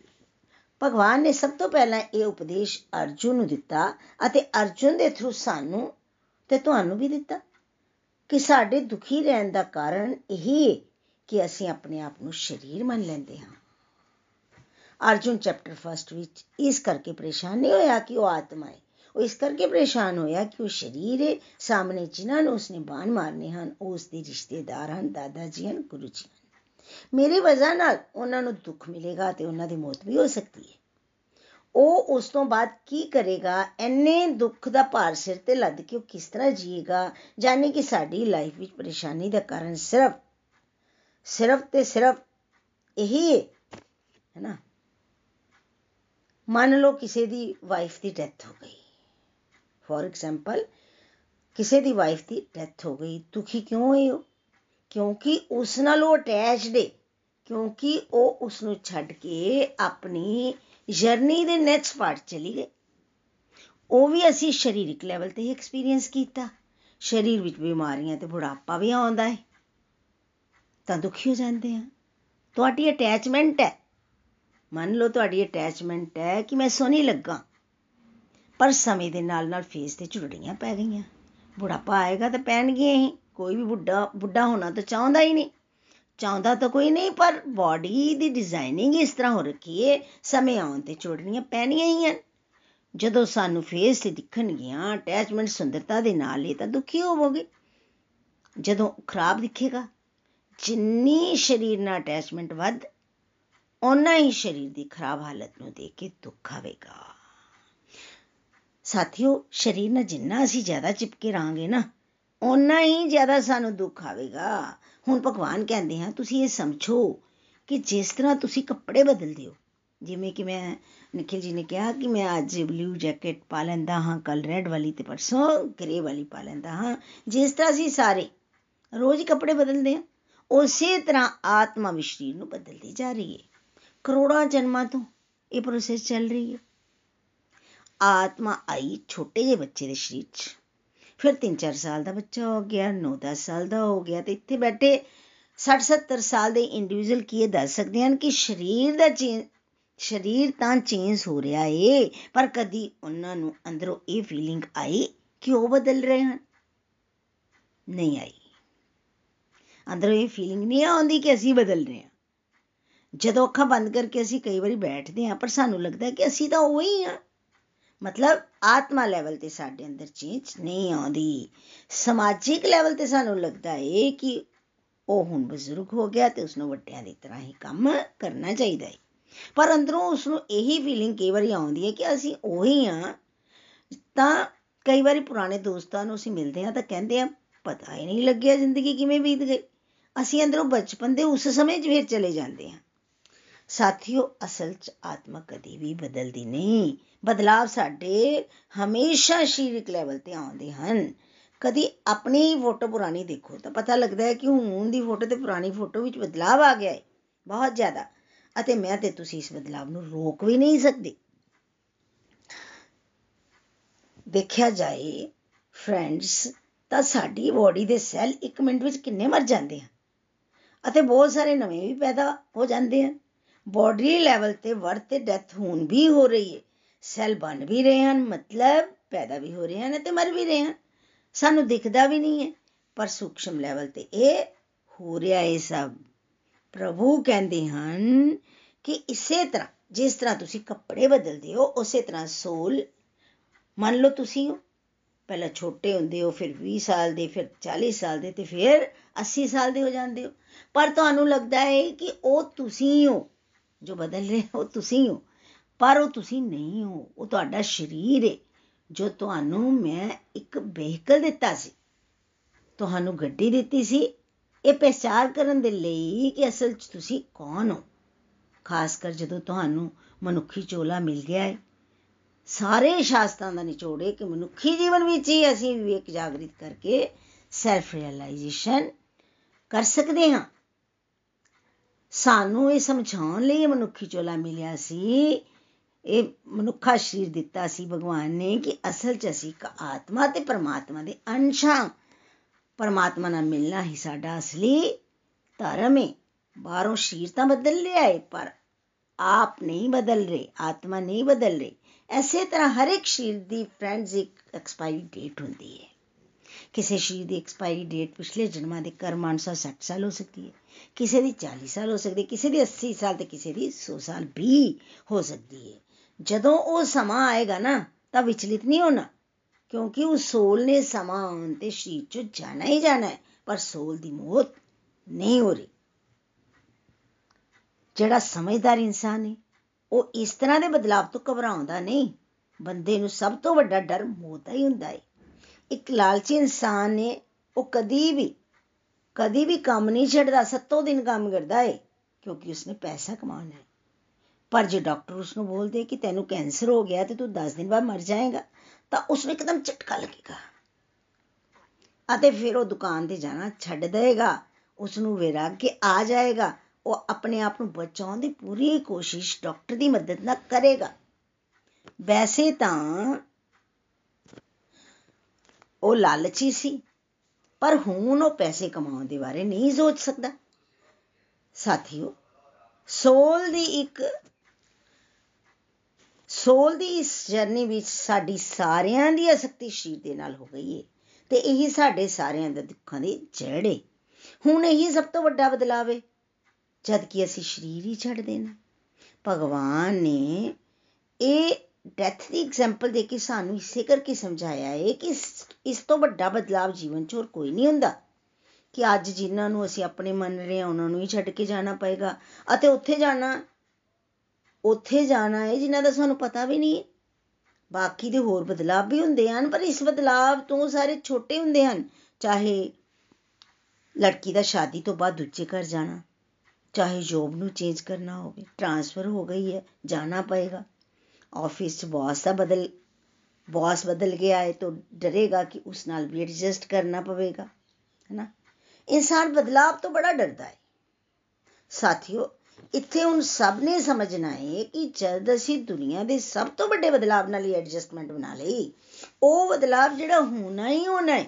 ਭਗਵਾਨ ਨੇ ਸਭ ਤੋਂ ਪਹਿਲਾਂ ਇਹ ਉਪਦੇਸ਼ ਅਰਜੁਨ ਨੂੰ ਦਿੱਤਾ ਅਤੇ ਅਰਜੁਨ ਦੇ ਥਰੂ ਸਾਨੂੰ ਤੇ ਤੁਹਾਨੂੰ ਵੀ ਦਿੱਤਾ ਕਿ ਸਾਡੇ ਦੁਖੀ ਰਹਿਣ ਦਾ ਕਾਰਨ ਇਹੀ ਹੈ ਕਿ ਅਸੀਂ ਆਪਣੇ ਆਪ ਨੂੰ ਸਰੀਰ ਮੰਨ ਲੈਂਦੇ ਹਾਂ। ਅਰਜੁਨ ਚੈਪਟਰ 1 ਵਿੱਚ ਇਸ ਕਰਕੇ ਪਰੇਸ਼ਾਨ ਨਹੀਂ ਹੋਇਆ ਕਿ ਉਹ ਆਤਮਾ ਹੈ। ਉਹ ਇਸ ਕਰਕੇ ਪਰੇਸ਼ਾਨ ਹੋਇਆ ਕਿ ਉਹ ਸਰੀਰ ਹੈ। ਸਾਹਮਣੇ ਜਿਨ੍ਹਾਂ ਨੂੰ ਉਸਨੇ ਬਾਣ ਮਾਰਨੇ ਹਨ, ਉਹ ਉਸਦੇ ਰਿਸ਼ਤੇਦਾਰ ਹਨ ਦਾਦਾ ਜੀ ਹਨ ਗੁਰੂ ਜੀ ਹਨ। ਮੇਰੀ ਵਜ੍ਹਾ ਨਾਲ ਉਹਨਾਂ ਨੂੰ ਦੁੱਖ ਮਿਲੇਗਾ ਤੇ ਉਹਨਾਂ ਦੀ ਮੌਤ ਵੀ ਹੋ ਸਕਦੀ ਹੈ। ਉਹ ਉਸ ਤੋਂ ਬਾਅਦ ਕੀ ਕਰੇਗਾ? ਐਨੇ ਦੁੱਖ ਦਾ ਭਾਰ ਸਿਰ ਤੇ ਲੱਦ ਕੇ ਉਹ ਕਿਸ ਤਰ੍ਹਾਂ ਜੀਏਗਾ? ਜਾਣੇ ਕਿ ਸਾਡੀ ਲਾਈਫ ਵਿੱਚ ਪਰੇਸ਼ਾਨੀ ਦਾ ਕਾਰਨ ਸਿਰਫ ਸਿਰਫ ਤੇ ਸਿਰਫ ਇਹੀ ਹੈ ਹੈਨਾ ਮੰਨ ਲਓ ਕਿਸੇ ਦੀ ਵਾਈਫ ਦੀ ਡੈਥ ਹੋ ਗਈ। ਫੋਰ ਐਗਜ਼ਾਮਪਲ ਕਿਸੇ ਦੀ ਵਾਈਫ ਦੀ ਡੈਥ ਹੋ ਗਈ। ਦੁਖੀ ਕਿਉਂ ਹੋਈ ਹੋ? ਕਿਉਂਕਿ ਉਸ ਨਾਲ ਉਹ ਅਟੈਚਡ ਹੈ ਕਿਉਂਕਿ ਉਹ ਉਸ ਨੂੰ ਛੱਡ ਕੇ ਆਪਣੀ ਜਰਨੀ ਦੇ ਨੈਕਸਟ ਪਾਰਟ ਚਲੀ ਗਈ। ਉਹ ਵੀ ਅਸੀਂ ਸਰੀਰਕ ਲੈਵਲ ਤੇ ਹੀ ਐਕਸਪੀਰੀਅੰਸ ਕੀਤਾ। ਸਰੀਰ ਵਿੱਚ ਬਿਮਾਰੀਆਂ ਤੇ ਬੁਢਾਪਾ ਵੀ ਆਉਂਦਾ ਹੈ ਤਾਂ ਦੁਖੀ ਹੋ ਜਾਂਦੇ ਆ। ਤੁਹਾਡੀ ਅਟੈਚਮੈਂਟ ਹੈ। ਮੰਨ ਲਓ ਤੁਹਾਡੀ ਅਟੈਚਮੈਂਟ ਹੈ ਕਿ ਮੈਂ ਸੋਹਣੀ ਲੱਗਾ। ਪਰ ਸਮੇਂ ਦੇ ਨਾਲ ਨਾਲ ਫੇਸ ਤੇ ਝੁਰੜੀਆਂ ਪੈ ਗਈਆਂ। ਬੁਢਾਪਾ ਆਏਗਾ ਤਾਂ ਪੈਣਗੀਆਂ ਹੀ। ਕੋਈ ਵੀ ਬੁੱਢਾ ਬੁੱਢਾ ਹੋਣਾ ਤਾਂ ਚਾਹੁੰਦਾ ਹੀ ਨਹੀਂ। ਚਾਹੁੰਦਾ ਤਾਂ ਕੋਈ ਨਹੀਂ, ਪਰ ਬਾਡੀ ਦੀ ਡਿਜ਼ਾਈਨਿੰਗ ਇਸ ਤਰ੍ਹਾਂ ਹੋ ਰੱਖੀ ਹੈ ਸਮੇਂ ਆਉਣ ਤੇ ਝੁਰੜੀਆਂ ਪੈਣੀਆਂ ਹੀ ਹਨ। ਜਦੋਂ ਸਾਨੂੰ ਫੇਸ ਤੇ ਦਿਖਣਗੀਆਂ ਅਟੈਚਮੈਂਟ ਸੁੰਦਰਤਾ ਦੇ ਨਾਲ ਹੀ ਤਾਂ ਦੁਖੀ ਹੋਵੋਗੇ। ਜਦੋਂ ਖਰਾਬ ਦਿਖੇਗਾ, ਜਿੰਨੀ ਸਰੀਰ ਨਾਲ ਅਟੈਚਮੈਂਟ ਵੱਧ ਓਨਾ ਹੀ ਸਰੀਰ ਦੀ ਖਰਾਬ ਹਾਲਤ ਨੂੰ ਦੇਖ ਕੇ ਦੁੱਖ ਆਵੇਗਾ। ਸਾਥੀਓ, ਸਰੀਰ ਨਾਲ ਜਿੰਨਾ ਅਸੀਂ ਜ਼ਿਆਦਾ ਚਿਪਕੇ ਰਾਂਗੇ ਨਾ, ਓਨਾ ਹੀ ਜ਼ਿਆਦਾ ਸਾਨੂੰ ਦੁੱਖ ਆਵੇਗਾ। ਹੁਣ ਭਗਵਾਨ ਕਹਿੰਦੇ ਆ, ਤੁਸੀਂ ਇਹ ਸਮਝੋ ਕਿ ਜਿਸ ਤਰ੍ਹਾਂ ਤੁਸੀਂ ਕੱਪੜੇ ਬਦਲਦੇ ਹੋ, ਜਿਵੇਂ ਕਿ ਮੈਂ, ਨikhil ਜੀ ਨੇ ਕਿਹਾ ਕਿ ਮੈਂ ਅੱਜ ਬਲੂ ਜੈਕਟ ਪਾ ਲੈਂਦਾ ਹਾਂ ਕੱਲ ਰੈੱਡ ਵਾਲੀ ਤੇ ਪਰਸੋਂ ਗ੍ਰੇ ਵਾਲੀ ਪਾ ਲੈਂਦਾ ਹਾਂ। ਜਿਸ ਤਰ੍ਹਾਂ ਅਸੀਂ ਸਾਰੇ ਰੋਜ਼ ਹੀ ਕੱਪੜੇ ਬਦਲਦੇ ਹਾਂ ਉਸੇ ਤਰ੍ਹਾਂ ਆਤਮਾ ਵੀ ਸਰੀਰ ਨੂੰ ਬਦਲਦੀ ਜਾ ਰਹੀ ਹੈ। ਕਰੋੜਾਂ ਜਨਮਾਂ ਤੋਂ ਇਹ ਪ੍ਰੋਸੈਸ ਚੱਲ ਰਹੀ ਹੈ। ਆਤਮਾ ਆਈ ਛੋਟੇ ਜਿਹੇ ਬੱਚੇ ਦੇ ਸਰੀਰ 'ਚ। ਫਿਰ 3-4 ਸਾਲ ਦਾ ਬੱਚਾ ਹੋ ਗਿਆ 9-10 ਸਾਲ ਦਾ ਹੋ ਗਿਆ ਤੇ ਇੱਥੇ ਬੈਠੇ 60-70 ਸਾਲ ਦੇ ਇੰਡੀਵਿਜੂਅਲ ਕੀ ਇਹ ਦੱਸ ਸਕਦੇ ਹਨ ਕਿ ਸਰੀਰ ਦਾ ਸਰੀਰ ਤਾਂ ਚੇਂਜ ਹੋ ਰਿਹਾ ਏ, ਪਰ ਕਦੀ ਉਹਨਾਂ ਨੂੰ ਅੰਦਰੋਂ ਇਹ ਫੀਲਿੰਗ ਆਈ ਕਿ ਉਹ ਬਦਲ ਰਹੇ ਹਨ? ਨਹੀਂ ਆਈ। ਅੰਦਰੋਂ ਇਹ ਫੀਲਿੰਗ ਨਹੀਂ ਆਉਂਦੀ ਕਿ ਅਸੀਂ ਬਦਲ ਰਹੇ ਹਾਂ। ਜਦੋਂ ਅੱਖਾਂ ਬੰਦ ਕਰਕੇ ਅਸੀਂ ਕਈ ਵਾਰੀ ਬੈਠਦੇ ਹਾਂ, ਪਰ ਸਾਨੂੰ ਲੱਗਦਾ ਕਿ ਅਸੀਂ ਤਾਂ ਉਹੀ ਹਾਂ ਮਤਲਬ ਆਤਮਾ ਲੈਵਲ ਤੇ ਸਾਡੇ ਅੰਦਰ ਚੇਂਜ ਨਹੀਂ ਆਉਂਦੀ। ਸਮਾਜਿਕ ਲੈਵਲ ਤੇ ਸਾਨੂੰ ਲੱਗਦਾ ਏ ਕਿ ਉਹ ਹੁਣ ਬਜ਼ੁਰਗ ਹੋ ਗਿਆ ਤੇ ਉਸ ਨੂੰ ਵੱਡਿਆਂ ਦੀ ਤਰ੍ਹਾਂ ਹੀ ਕੰਮ ਕਰਨਾ ਚਾਹੀਦਾ ਹੈ ਪਰ ਅੰਦਰੋਂ ਉਸ ਨੂੰ ਇਹੀ ਫੀਲਿੰਗ ਕਈ ਵਾਰੀ ਆਉਂਦੀ ਹੈ ਕਿ ਅਸੀਂ ਉਹੀ ਆ ਤਾਂ ਕਈ ਵਾਰੀ ਪੁਰਾਣੇ ਦੋਸਤਾਂ ਨੂੰ ਅਸੀਂ ਮਿਲਦੇ ਹਾਂ ਤਾਂ ਕਹਿੰਦੇ ਆ ਪਤਾ ਹੀ ਨਹੀਂ ਲੱਗਿਆ ਜ਼ਿੰਦਗੀ ਕਿਵੇਂ ਬੀਤ ਗਈ? ਅਸੀਂ ਅੰਦਰੋਂ ਬਚਪਨ ਦੇ ਉਸ ਸਮੇਂ 'ਚ ਫਿਰ ਚਲੇ ਜਾਂਦੇ ਹਾਂ। ਸਾਥੀਓ, ਅਸਲ 'ਚ ਆਤਮਾ ਕਦੀ ਵੀ ਬਦਲਦੀ ਨਹੀਂ। ਬਦਲਾਵ ਸਾਡੇ ਹਮੇਸ਼ਾ ਸਰੀਰਕ ਲੈਵਲ ਤੇ ਆਉਂਦੇ ਹਨ। ਕਦੀ ਆਪਣੀ ਫੋਟੋ ਪੁਰਾਣੀ ਦੇਖੋ ਤਾਂ ਪਤਾ ਲੱਗਦਾ ਹੈ ਕਿ ਹੁਣ ਦੀ ਫੋਟੋ ਤੇ ਪੁਰਾਣੀ ਫੋਟੋ ਵਿੱਚ ਬਦਲਾਵ ਆ ਗਿਆ ਹੈ। ਬਹੁਤ ਜ਼ਿਆਦਾ। ਅਤੇ ਮੈਂ ਤੇ ਤੁਸੀਂ ਇਸ ਬਦਲਾਵ ਨੂੰ ਰੋਕ ਵੀ ਨਹੀਂ ਸਕਦੇ। ਦੇਖਿਆ ਜਾਏ ਫਰੈਂਡਸ ਤਾਂ ਸਾਡੀ ਬਾਡੀ ਦੇ ਸੈੱਲ 1 ਮਿੰਟ ਵਿੱਚ ਕਿੰਨੇ ਮਰ ਜਾਂਦੇ ਹਨ? ਅਤੇ ਬਹੁਤ ਸਾਰੇ ਨਵੇਂ ਵੀ ਪੈਦਾ ਹੋ ਜਾਂਦੇ ਹਨ। ਬਾਡੀ ਲੈਵਲ ਤੇ ਵਰਤ ਤੇ ਡੈਥ ਹੋਣ ਵੀ ਹੋ ਰਹੀ ਹੈ। ਸੈੱਲ ਬਣ ਵੀ ਰਹੇ ਹਨ, ਮਤਲਬ ਪੈਦਾ ਵੀ ਹੋ ਰਹੇ ਹਨ ਤੇ ਮਰ ਵੀ ਰਹੇ ਹਨ। ਸਾਨੂੰ ਦਿਖਦਾ ਵੀ ਨਹੀਂ ਹੈ, ਪਰ ਸੂਖਸ਼ਮ ਲੈਵਲ ਤੇ ਇਹ ਹੋ ਰਿਹਾ ਹੈ ਸਭ। ਪ੍ਰਭੂ ਕਹਿੰਦੇ ਹਨ ਕਿ ਇਸੇ ਤਰ੍ਹਾਂ, ਜਿਸ ਤਰ੍ਹਾਂ ਤੁਸੀਂ ਕੱਪੜੇ ਬਦਲਦੇ ਹੋ, ਉਸੇ ਤਰ੍ਹਾਂ ਸੋਲ ਮੰਨ ਲਓ ਤੁਸੀਂ ਪਹਿਲਾਂ ਛੋਟੇ ਹੁੰਦੇ ਹੋ, ਫਿਰ 20 ਸਾਲ ਦੇ, ਫਿਰ 40 ਸਾਲ ਦੇ ਤੇ ਫਿਰ 80 ਸਾਲ ਦੇ ਹੋ ਜਾਂਦੇ ਹੋ। ਪਰ ਤੁਹਾਨੂੰ ਲੱਗਦਾ ਹੈ ਕਿ ਉਹ ਤੁਸੀਂ ਹੋ। ਜੋ ਬਦਲ ਰਹੇ ਹੋ ਤੁਸੀਂ ਹੋ। ਪਰ ਉਹ ਤੁਸੀਂ ਨਹੀਂ ਹੋ। ਉਹ ਤੁਹਾਡਾ ਸਰੀਰ ਹੈ ਜੋ ਤੁਹਾਨੂੰ ਮੈਂ ਇੱਕ ਵਹੀਕਲ ਦਿੱਤਾ ਸੀ। ਤੁਹਾਨੂੰ ਗੱਡੀ ਦਿੱਤੀ ਸੀ। ਇਹ ਪਛਾਣ ਕਰਨ ਦੇ ਲਈ ਕਿ ਅਸਲ 'ਚ ਤੁਸੀਂ ਕੌਣ ਹੋ। ਖਾਸ ਕਰ ਜਦੋਂ ਤੁਹਾਨੂੰ ਮਨੁੱਖੀ ਚੋਲਾ ਮਿਲ ਗਿਆ ਹੈ ਸਾਰੇ ਸ਼ਾਸਤਰਾਂ ਦਾ ਨਿਚੋੜੇ ਕਿ ਮਨੁੱਖੀ ਜੀਵਨ ਵਿੱਚ ਹੀ ਅਸੀਂ ਵਿਵੇਕ ਜਾਗਰਿਤ ਕਰਕੇ ਸੈਲਫ ਰਿਅਲਾਈਜੇਸ਼ਨ ਕਰ ਸਕਦੇ ਹਾਂ। ਸਾਨੂੰ ਇਹ ਸਮਝਾਉਣ ਲਈ ਮਨੁੱਖੀ ਚੋਲਾ ਮਿਲਿਆ ਸੀ। ਇਹ ਮਨੁੱਖਾ ਸਰੀਰ ਦਿੱਤਾ ਸੀ ਭਗਵਾਨ ਨੇ ਕਿ ਅਸਲ 'ਚ ਅਸੀਂ ਇੱਕ ਆਤਮਾ ਤੇ ਪਰਮਾਤਮਾ ਦੇ ਅੰਸ਼ਾਂ ਪਰਮਾਤਮਾ ਨਾਲ ਮਿਲਣਾ ਹੀ ਸਾਡਾ ਅਸਲੀ ਧਰਮ ਹੈ ਬਾਹਰੋਂ ਸਰੀਰ ਤਾਂ ਬਦਲ ਰਿਹਾ ਹੈ ਪਰ ਆਪ ਨਹੀਂ ਬਦਲ ਰਹੇ, ਆਤਮਾ ਨਹੀਂ ਬਦਲ ਰਹੀ। ਐਸੇ ਤਰ੍ਹਾਂ ਹਰ ਇੱਕ ਸਰੀਰ ਦੀ ਫਰੈਂਡਸ ਇੱਕ ਐਕਸਪਾਇਰੀ ਡੇਟ ਹੁੰਦੀ ਹੈ ਕਿਸੇ ਸਰੀਰ ਦੀ ਐਕਸਪਾਇਰੀ ਡੇਟ ਪਿਛਲੇ ਜਨਮਾਂ ਦੇ ਕਰਮ ਅਨੁਸਾਰ 60 ਸਾਲ ਹੋ ਸਕਦੀ ਹੈ, ਕਿਸੇ ਦੀ 40 ਸਾਲ ਹੋ ਸਕਦੀ ਹੈ, ਕਿਸੇ ਦੀ 80 ਸਾਲ ਤੇ ਕਿਸੇ ਦੀ 100 ਸਾਲ ਵੀ ਹੋ ਸਕਦੀ ਹੈ। ਜਦੋਂ ਉਹ ਸਮਾਂ ਆਏਗਾ ਨਾ, ਤਾਂ ਵਿਚਲਿਤ ਨਹੀਂ ਹੋਣਾ, ਕਿਉਂਕਿ ਉਸ ਸੋਲ ਨੇ ਸਮਾਂ ਆਉਣ ਤੇ ਸਰੀਰ ਚੋਂ ਜਾਣਾ ਹੀ ਜਾਣਾ ਹੈ, ਪਰ ਸੋਲ ਦੀ ਮੌਤ ਨਹੀਂ ਹੋ ਰਹੀ। ਜਿਹੜਾ ਸਮਝਦਾਰ ਇਨਸਾਨ ਹੈ, ਉਹ ਇਸ ਤਰ੍ਹਾਂ ਦੇ ਬਦਲਾਵ ਤੋਂ ਘਬਰਾਉਂਦਾ ਨਹੀਂ, ਬੰਦੇ ਨੂੰ ਸਭ ਤੋਂ ਵੱਡਾ ਡਰ ਮੌਤ ਦਾ ਹੀ ਹੁੰਦਾ ਹੈ। ਇੱਕ ਲਾਲਚੀ ਇਨਸਾਨ ਨੇ, ਉਹ ਕਦੀ ਵੀ ਕਦੀ ਵੀ ਕੰਮ ਨਹੀਂ ਛੱਡਦਾ, ਸੱਤੋਂ ਦਿਨ ਕੰਮ ਕਰਦਾ ਹੈ ਕਿਉਂਕਿ ਉਸਨੇ ਪੈਸਾ ਕਮਾਉਣਾ ਹੈ ਪਰ ਜੇ ਡਾਕਟਰ ਉਸ ਨੂੰ ਬੋਲਦੇ ਕਿ ਤੈਨੂੰ ਕੈਂਸਰ ਹੋ ਗਿਆ ਤੇ ਤੂੰ 10 ਦਿਨ ਬਾਅਦ ਮਰ ਜਾਏਗਾ, ਤਾਂ ਉਸ ਨੂੰ ਇੱਕਦਮ ਝਟਕਾ ਲੱਗੇਗਾ। ਅਤੇ ਫਿਰ ਉਹ ਦੁਕਾਨ ਤੇ ਜਾਣਾ ਛੱਡ ਦੇਗਾ ਉਸ ਨੂੰ ਵਿਰਾਗ ਕੇ ਆ ਜਾਏਗਾ ਉਹ ਆਪਣੇ ਆਪ ਨੂੰ ਬਚਾਉਣ ਦੀ ਪੂਰੀ ਕੋਸ਼ਿਸ਼ ਡਾਕਟਰ ਦੀ ਮਦਦ ਨਾਲ ਕਰੇਗਾ। ਵੈਸੇ ਤਾਂ ਉਹ ਲਾਲਚੀ ਸੀ। ਪਰ ਹੁਣ ਉਹ ਪੈਸੇ ਕਮਾਉਣ ਦੇ ਬਾਰੇ ਨਹੀਂ ਸੋਚ ਸਕਦਾ। ਸਾਥੀਓ, ਸੋਲ ਦੀ ਇੱਕ, ਸੋਲ ਦੀ ਇਸ ਜਰਨੀ ਵਿੱਚ ਸਾਡੀ ਸਾਰਿਆਂ ਦੀ ਅਸਕਤੀ ਸ਼ਰੀਰ ਦੇ ਨਾਲ ਹੋ ਗਈ ਹੈ ਤੇ ਇਹੀ ਸਾਡੇ ਸਾਰਿਆਂ ਦੇ ਦੁੱਖਾਂ ਦੀ ਜੜ ਹੈ ਹੁਣ ਇਹੀ ਸਭ ਤੋਂ ਵੱਡਾ ਬਦਲਾਵ ਹੈ ਜਦ ਕਿ ਅਸੀਂ ਸਰੀਰ ਹੀ ਛੱਡ ਦੇਣਾ। ਭਗਵਾਨ ਨੇ ਇਹ ਡੈਥ ਦੀ ਐਗਜ਼ਾਮਪਲ ਦੇ ਕੇ ਸਾਨੂੰ ਇਸੇ ਕਰਕੇ ਸਮਝਾਇਆ ਹੈ ਕਿ ਇਸ ਤੋਂ ਵੱਡਾ ਬਦਲਾਵ ਜੀਵਨ 'ਚ ਹੋਰ ਕੋਈ ਨਹੀਂ ਹੁੰਦਾ। ਕਿ ਅੱਜ ਜਿਨ੍ਹਾਂ ਨੂੰ ਅਸੀਂ ਆਪਣੇ ਮੰਨ ਰਹੇ ਹਾਂ, ਉਹਨਾਂ ਨੂੰ ਹੀ ਛੱਡ ਕੇ ਜਾਣਾ ਪਏਗਾ। ਅਤੇ ਉੱਥੇ ਜਾਣਾ ਉੱਥੇ ਜਾਣਾ ਹੈ ਜਿਨ੍ਹਾਂ ਦਾ ਸਾਨੂੰ ਪਤਾ ਵੀ ਨਹੀਂ ਬਾਕੀ ਦੇ ਹੋਰ ਬਦਲਾਵ ਵੀ ਹੁੰਦੇ ਹਨ, ਪਰ ਇਸ ਬਦਲਾਵ ਤੋਂ ਸਾਰੇ ਛੋਟੇ ਹੁੰਦੇ ਹਨ। ਚਾਹੇ ਲੜਕੀ ਦਾ ਸ਼ਾਦੀ ਤੋਂ ਬਾਅਦ ਦੂਜੇ ਘਰ ਜਾਣਾ, ਚਾਹੇ ਜੋਬ ਨੂੰ ਚੇਂਜ ਕਰਨਾ ਹੋਵੇ ਟ੍ਰਾਂਸਫਰ ਹੋ ਗਈ ਹੈ, ਜਾਣਾ ਪਏਗਾ। ਆਫਿਸ 'ਚ ਬੌਸ ਦਾ ਬਦਲ ਬੌਸ ਬਦਲ ਗਿਆ ਹੈ ਤਾਂ ਡਰੇਗਾ ਕਿ ਉਸ ਨਾਲ ਵੀ ਐਡਜਸਟ ਕਰਨਾ ਪਵੇਗਾ ਹੈ ਨਾ ਇਨਸਾਨ ਬਦਲਾਵ ਤੋਂ ਬੜਾ ਡਰਦਾ ਹੈ। ਸਾਥੀਓ, ਇੱਥੇ ਹੁਣ ਸਭ ਨੇ ਸਮਝਣਾ ਹੈ ਕਿ ਜਦ ਅਸੀਂ ਦੁਨੀਆ ਦੇ ਸਭ ਤੋਂ ਵੱਡੇ ਬਦਲਾਵ ਨਾਲ ਹੀ ਐਡਜਸਟਮੈਂਟ ਬਣਾ ਲਈ, ਉਹ ਬਦਲਾਵ ਜਿਹੜਾ ਹੋਣਾ ਹੀ ਹੋਣਾ ਹੈ।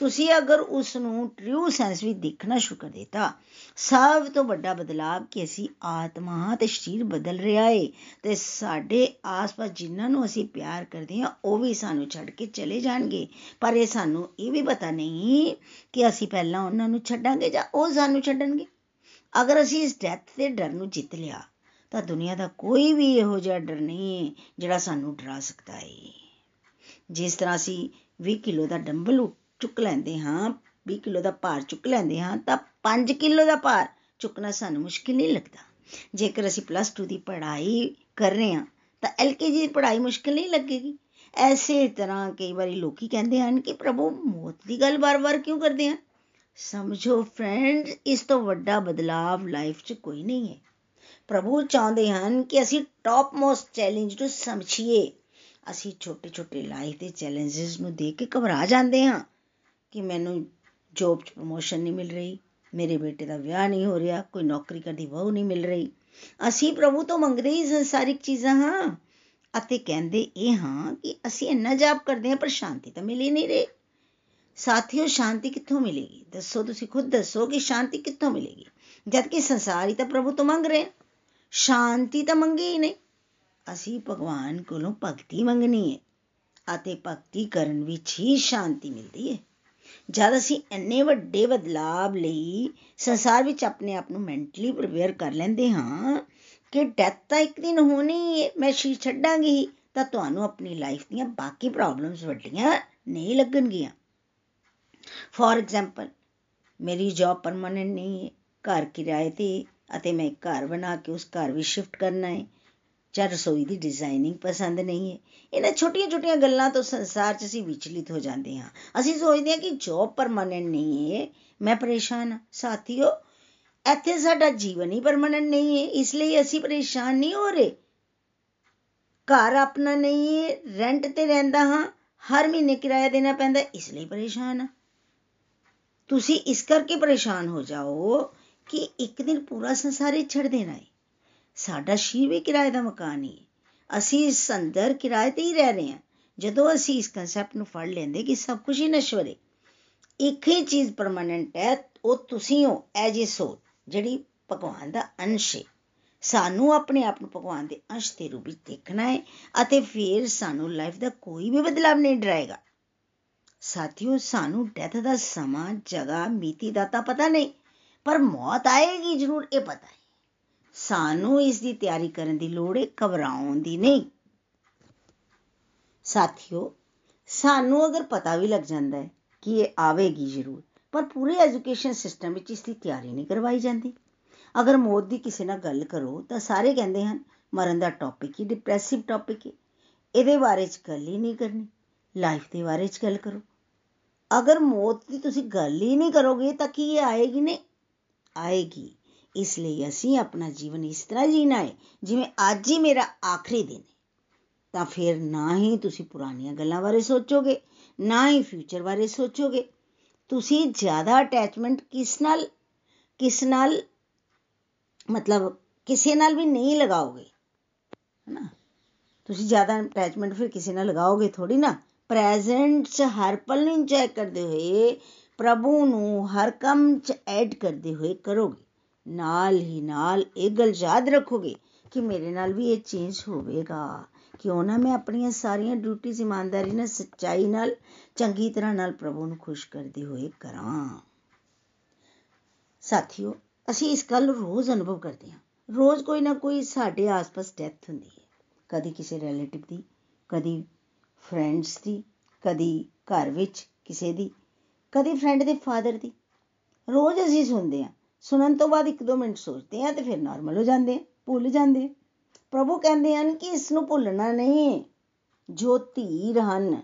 ਤੁਸੀਂ ਅਗਰ ਉਸ ਨੂੰ ਟਰੂ ਸੈਂਸ ਵਿੱਚ ਦੇਖਣਾ ਸ਼ੁਰੂ ਕਰ ਦਿੱਤਾ, ਸਭ ਤੋਂ ਵੱਡਾ ਬਦਲਾਵ ਕਿ ਅਸੀਂ ਆਤਮਾ ਤੇ ਸਰੀਰ ਬਦਲ ਰਿਹਾ ਏ ਤੇ ਸਾਡੇ ਆਸ-ਪਾਸ ਜਿਨ੍ਹਾਂ ਨੂੰ ਅਸੀਂ ਪਿਆਰ ਕਰਦੇ ਹਾਂ, ਉਹ ਵੀ ਸਾਨੂੰ ਛੱਡ ਕੇ ਚਲੇ ਜਾਣਗੇ। ਪਰ ਇਹ ਸਾਨੂੰ ਇਹ ਵੀ ਪਤਾ ਨਹੀਂ ਕਿ ਅਸੀਂ ਪਹਿਲਾਂ ਉਹਨਾਂ ਨੂੰ ਛੱਡਾਂਗੇ ਜਾਂ ਉਹ ਸਾਨੂੰ ਛੱਡਣਗੇ। ਅਗਰ ਅਸੀਂ ਇਸ ਡੈਥ ਦੇ ਡਰ ਨੂੰ ਜਿੱਤ ਲਿਆ, ਤਾਂ ਦੁਨੀਆ ਦਾ ਕੋਈ ਵੀ ਇਹੋ ਜਿਹਾ ਡਰ ਨਹੀਂ ਜਿਹੜਾ ਸਾਨੂੰ ਡਰਾ ਸਕਦਾ ਹੈ ਜਿਸ ਤਰ੍ਹਾਂ ਅਸੀਂ 20 ਕਿਲੋ ਦਾ ਡੰਬਲ ਚੁੱਕ ਲੈਂਦੇ ਹਾਂ 20 ਕਿਲੋ ਦਾ ਭਾਰ ਚੁੱਕ ਲੈਂਦੇ ਹਾਂ ਤਾਂ 5 ਕਿਲੋ ਦਾ ਭਾਰ ਚੁੱਕਣਾ ਸਾਨੂੰ ਮੁਸ਼ਕਿਲ ਨਹੀਂ ਲੱਗਦਾ ਜੇਕਰ ਅਸੀਂ ਪਲੱਸ 2 ਦੀ ਪੜ੍ਹਾਈ ਕਰ ਰਹੇ ਹਾਂ ਤਾਂ ਐਲਕੇਜੀ ਦੀ ਪੜ੍ਹਾਈ ਮੁਸ਼ਕਿਲ ਨਹੀਂ ਲੱਗੇਗੀ ਐਸੇ ਤਰ੍ਹਾਂ ਕਈ ਵਾਰੀ ਲੋਕੀ ਕਹਿੰਦੇ ਹਨ ਕਿ ਪ੍ਰਭੂ ਮੌਤ ਦੀ ਗੱਲ ਵਾਰ-ਵਾਰ ਕਿਉਂ ਕਰਦੇ ਹਨ ਸਮਝੋ ਫਰੈਂਡ ਇਸ ਤੋਂ ਵੱਡਾ ਬਦਲਾਵ ਲਾਈਫ 'ਚ ਕੋਈ ਨਹੀਂ ਹੈ ਪ੍ਰਭੂ ਚਾਹੁੰਦੇ ਹਨ ਕਿ ਅਸੀਂ ਟੌਪ ਮੋਸਟ ਚੈਲੰਜ ਨੂੰ ਸਮਝੀਏ ਅਸੀਂ ਛੋਟੇ-ਛੋਟੇ ਲਾਈਫ ਦੇ ਚੈਲੰਜਸ ਨੂੰ ਦੇਖ ਕੇ ਘਬਰਾ ਜਾਂਦੇ ਹਾਂ ਕਿ ਮੈਨੂੰ ਜੋਬ 'ਚ ਪ੍ਰਮੋਸ਼ਨ ਨਹੀਂ ਮਿਲ ਰਹੀ, ਮੇਰੇ ਬੇਟੇ ਦਾ ਵਿਆਹ ਨਹੀਂ ਹੋ ਰਿਹਾ, ਕੋਈ ਨੌਕਰੀ ਕਰਦੀ ਵਹੂ ਨਹੀਂ ਮਿਲ ਰਹੀ। ਅਸੀਂ ਪ੍ਰਭੂ ਤੋਂ ਮੰਗਦੇ ਹੀ ਸੰਸਾਰਿਕ ਚੀਜ਼ਾਂ, ਹਾਂ। ਅਤੇ ਕਹਿੰਦੇ ਇਹ ਹਾਂ ਕਿ ਅਸੀਂ ਇੰਨਾ ਜਾਪ ਕਰਦੇ ਹਾਂ, ਪਰ ਸ਼ਾਂਤੀ ਤਾਂ ਮਿਲ ਹੀ ਨਹੀਂ ਰਹੀ। ਸਾਥੀਓ, ਸ਼ਾਂਤੀ ਕਿੱਥੋਂ ਮਿਲੇਗੀ? ਦੱਸੋ ਤੁਸੀਂ ਖੁਦ ਦੱਸੋ ਕਿ ਸ਼ਾਂਤੀ ਕਿੱਥੋਂ ਮਿਲੇਗੀ? ਜਦ ਕਿ ਸੰਸਾਰ ਹੀ ਤਾਂ ਪ੍ਰਭੂ ਤੋਂ ਮੰਗ ਰਹੇ ਸ਼ਾਂਤੀ ਤਾਂ ਮੰਗੀ ਹੀ ਨਹੀਂ। ਅਸੀਂ ਭਗਵਾਨ ਕੋਲੋਂ ਭਗਤੀ ਮੰਗਣੀ ਹੈ ਅਤੇ ਭਗਤੀ ਕਰਨ ਵਿੱਚ ਹੀ ਸ਼ਾਂਤੀ ਮਿਲਦੀ ਹੈ। ਜਦ ਅਸੀਂ ਇੰਨੇ ਵੱਡੇ ਬਦਲਾਵ ਲਈ ਸੰਸਾਰ ਵਿੱਚ ਆਪਣੇ ਆਪ ਨੂੰ ਮੈਂਟਲੀ ਪ੍ਰਿਪੇਅਰ ਕਰ ਲੈਂਦੇ ਹਾਂ ਕਿ ਡੈਥ ਤਾਂ ਇੱਕ ਦਿਨ ਹੋਣੀ ਹੈ ਮੈਂ ਸ਼ੀਰ ਛੱਡਾਂਗੀ, ਤਾਂ ਤੁਹਾਨੂੰ ਆਪਣੀ ਲਾਈਫ ਦੀਆਂ ਬਾਕੀ ਪ੍ਰੋਬਲਮਸ ਵੱਡੀਆਂ ਨਹੀਂ ਲੱਗਣਗੀਆਂ। ਫੋਰ ਐਗਜ਼ਾਮਪਲ ਮੇਰੀ ਜੌਬ ਪਰਮਾਨੈਂਟ ਨਹੀਂ ਹੈ ਘਰ ਕਿਰਾਏ ਤੇ, ਅਤੇ ਮੈਂ ਘਰ ਬਣਾ ਕੇ ਉਸ ਘਰ ਵਿੱਚ ਸ਼ਿਫਟ ਕਰਨਾ ਹੈ ਜਾਂ ਰਸੋਈ ਦੀ ਡਿਜ਼ਾਈਨਿੰਗ ਪਸੰਦ ਨਹੀਂ ਹੈ। ਇਹਨਾਂ ਛੋਟੀਆਂ-ਛੋਟੀਆਂ ਗੱਲਾਂ ਤੋਂ ਸੰਸਾਰ 'ਚ ਅਸੀਂ ਵਿਚਲਿਤ ਹੋ ਜਾਂਦੇ ਹਾਂ। ਅਸੀਂ ਸੋਚਦੇ ਹਾਂ ਕਿ ਜੌਬ ਪਰਮਾਨੈਂਟ ਨਹੀਂ ਹੈ। ਮੈਂ ਪਰੇਸ਼ਾਨ ਹਾਂ। ਸਾਥੀਓ, ਇੱਥੇ ਸਾਡਾ ਜੀਵਨ ਹੀ ਪਰਮਾਨੈਂਟ ਨਹੀਂ ਹੈ। ਇਸ ਲਈ ਅਸੀਂ ਪਰੇਸ਼ਾਨ ਨਹੀਂ ਹੋ ਰਹੇ। ਘਰ ਆਪਣਾ ਨਹੀਂ ਹੈ। ਰੈਂਟ ਤੇ ਰਹਿੰਦਾ ਹਾਂ। ਹਰ ਮਹੀਨੇ ਕਿਰਾਇਆ ਦੇਣਾ ਪੈਂਦਾ। ਇਸ ਲਈ ਪਰੇਸ਼ਾਨ ਹਾਂ। ਤੁਸੀਂ ਇਸ ਕਰਕੇ ਪਰੇਸ਼ਾਨ ਹੋ ਜਾਓ ਕਿ ਇੱਕ ਦਿਨ ਪੂਰਾ ਸੰਸਾਰ ਹੀ ਛੱਡ ਦੇਣਾ ਹੈ। ਸਾਡਾ ਸ਼ੀਰ ਵੀ ਕਿਰਾਏ ਦਾ ਮਕਾਨ ਹੀ ਹੈ। ਅਸੀਂ ਇਸ ਅੰਦਰ ਕਿਰਾਏ ਤੇ ਹੀ ਰਹਿ ਰਹੇ ਹਾਂ। ਜਦੋਂ ਅਸੀਂ ਇਸ ਕਨਸੈਪਟ ਨੂੰ ਫੜ ਲੈਂਦੇ ਕਿ ਸਭ ਕੁਝ ਹੀ ਨਸ਼ਵਰ ਹੈ ਇੱਕ ਹੀ ਚੀਜ਼ ਪਰਮਾਨੈਂਟ ਹੈ, ਉਹ ਤੁਸੀਂ ਹੋ ਐਜ ਏ ਸੋਲ ਜਿਹੜੀ ਭਗਵਾਨ ਦਾ ਅੰਸ਼ ਹੈ। ਸਾਨੂੰ ਆਪਣੇ ਆਪ ਨੂੰ ਭਗਵਾਨ ਦੇ ਅੰਸ਼ ਦੇ ਰੂਪ ਵਿੱਚ ਦੇਖਣਾ ਹੈ ਅਤੇ ਫਿਰ ਸਾਨੂੰ ਲਾਈਫ ਦਾ ਕੋਈ ਵੀ ਬਦਲਾਵ ਨਹੀਂ ਡਰਾਏਗਾ। ਸਾਥੀਓ, ਸਾਨੂੰ ਡੈਥ ਦਾ ਸਮਾਂ, ਜਗ੍ਹਾ, ਮਿਤੀ ਦਾ ਤਾਂ ਪਤਾ ਨਹੀਂ, ਪਰ ਮੌਤ ਆਏਗੀ ਜ਼ਰੂਰ, ਇਹ ਪਤਾ ਹੈ। ਸਾਨੂੰ ਇਸ ਦੀ ਤਿਆਰੀ ਕਰਨ ਦੀ ਲੋੜ ਹੈ ਘਬਰਾਉਣ ਦੀ ਨਹੀਂ। ਸਾਥੀਓ, ਸਾਨੂੰ ਅਗਰ ਪਤਾ ਵੀ ਲੱਗ ਜਾਂਦਾ ਹੈ ਕਿ ਇਹ ਆਵੇਗੀ ਜ਼ਰੂਰ, ਪਰ ਪੂਰੇ ਐਜੂਕੇਸ਼ਨ ਸਿਸਟਮ ਵਿੱਚ ਇਸ ਦੀ ਤਿਆਰੀ ਨਹੀਂ ਕਰਵਾਈ ਜਾਂਦੀ। ਅਗਰ ਮੌਤ ਦੀ ਕਿਸੇ ਨਾਲ ਗੱਲ ਕਰੋ, ਤਾਂ ਸਾਰੇ ਕਹਿੰਦੇ ਹਨ, ਮਰਨ ਦਾ ਟੌਪਿਕ ਹੀ ਡਿਪਰੈਸਿਵ ਟੌਪਿਕ ਹੈ ਇਹਦੇ ਬਾਰੇ 'ਚ ਗੱਲ ਹੀ ਨਹੀਂ ਕਰਨੀ ਲਾਈਫ ਦੇ ਬਾਰੇ 'ਚ ਗੱਲ ਕਰੋ। ਅਗਰ ਮੌਤ ਦੀ ਤੁਸੀਂ ਗੱਲ ਹੀ ਨਹੀਂ ਕਰੋਗੇ, ਤਾਂ ਕੀ ਇਹ ਆਏਗੀ ਨਹੀਂ? ਆਏਗੀ। ਇਸ ਲਈ ਅਸੀਂ ਆਪਣਾ ਜੀਵਨ ਇਸ ਤਰ੍ਹਾਂ ਜੀਣਾ ਹੈ ਜਿਵੇਂ ਅੱਜ ਹੀ ਮੇਰਾ ਆਖਰੀ ਦਿਨ ਹੈ ਤਾਂ ਫਿਰ ਨਾ ਹੀ ਤੁਸੀਂ ਪੁਰਾਣੀਆਂ ਗੱਲਾਂ ਬਾਰੇ ਸੋਚੋਗੇ ਨਾ ਹੀ ਫਿਊਚਰ ਬਾਰੇ ਸੋਚੋਗੇ ਤੁਸੀਂ ਜ਼ਿਆਦਾ ਅਟੈਚਮੈਂਟ ਕਿਸ ਨਾਲ ਕਿਸ ਨਾਲ ਮਤਲਬ ਕਿਸੇ ਨਾਲ ਵੀ ਨਹੀਂ ਲਗਾਓਗੇ ਹੈਨਾ ਤੁਸੀਂ ਜ਼ਿਆਦਾ ਅਟੈਚਮੈਂਟ ਫਿਰ ਕਿਸੇ ਨਾਲ ਲਗਾਓਗੇ ਥੋੜੀ ਨਾ ਪ੍ਰੈਜ਼ੈਂਟ 'ਚ ਹਰ ਪਲ ਨੂੰ ਇੰਜੋਏ ਕਰਦੇ ਹੋਏ ਪ੍ਰਭੂ ਨੂੰ ਹਰ ਕੰਮ 'ਚ ਐਡ ਕਰਦੇ ਹੋਏ ਕਰੋਗੇ ਨਾਲ ਹੀ ਨਾਲ ਇਹ ਗੱਲ ਯਾਦ ਰੱਖੋਗੇ ਕਿ ਮੇਰੇ ਨਾਲ ਵੀ ਇਹ ਚੇਂਜ ਹੋਵੇਗਾ। ਕਿਉਂ ਨਾ ਮੈਂ ਆਪਣੀਆਂ ਸਾਰੀਆਂ ਡਿਊਟੀਆਂ ਇਮਾਨਦਾਰੀ ਨਾਲ, ਸੱਚਾਈ ਨਾਲ, ਚੰਗੀ ਤਰ੍ਹਾਂ ਨਾਲ ਪ੍ਰਭੂ ਨੂੰ ਖੁਸ਼ ਕਰਦੇ ਹੋਏ ਕਰਾਂ। ਸਾਥੀਓ, ਅਸੀਂ ਇਸ ਗੱਲ ਨੂੰ ਰੋਜ਼ ਅਨੁਭਵ ਕਰਦੇ ਹਾਂ। ਰੋਜ਼ ਕੋਈ ਨਾ ਕੋਈ ਸਾਡੇ ਆਸ-ਪਾਸ ਡੈਥ ਹੁੰਦੀ ਹੈ। ਕਦੀ ਕਿਸੇ ਰਿਲੇਟਿਵ ਦੀ, ਕਦੀ ਫਰੈਂਡਸ ਦੀ, ਕਦੀ ਘਰ ਵਿੱਚ ਕਿਸੇ ਦੀ, ਕਦੀ ਫਰੈਂਡ ਦੇ ਫਾਦਰ ਦੀ। ਰੋਜ਼ ਅਸੀਂ ਸੁਣਦੇ ਹਾਂ ਸੁਣਨ ਤੋਂ ਬਾਅਦ ਇੱਕ ਦੋ ਮਿੰਟ ਸੋਚਦੇ ਹਾਂ ਤੇ ਫਿਰ ਨਾਰਮਲ ਹੋ ਜਾਂਦੇ ਹਾਂ, ਭੁੱਲ ਜਾਂਦੇ ਪ੍ਰਭੂ ਕਹਿੰਦੇ ਹਨ ਕਿ ਇਸ ਨੂੰ ਭੁੱਲਣਾ ਨਹੀਂ, ਜੋ ਧੀਰ ਹਨ,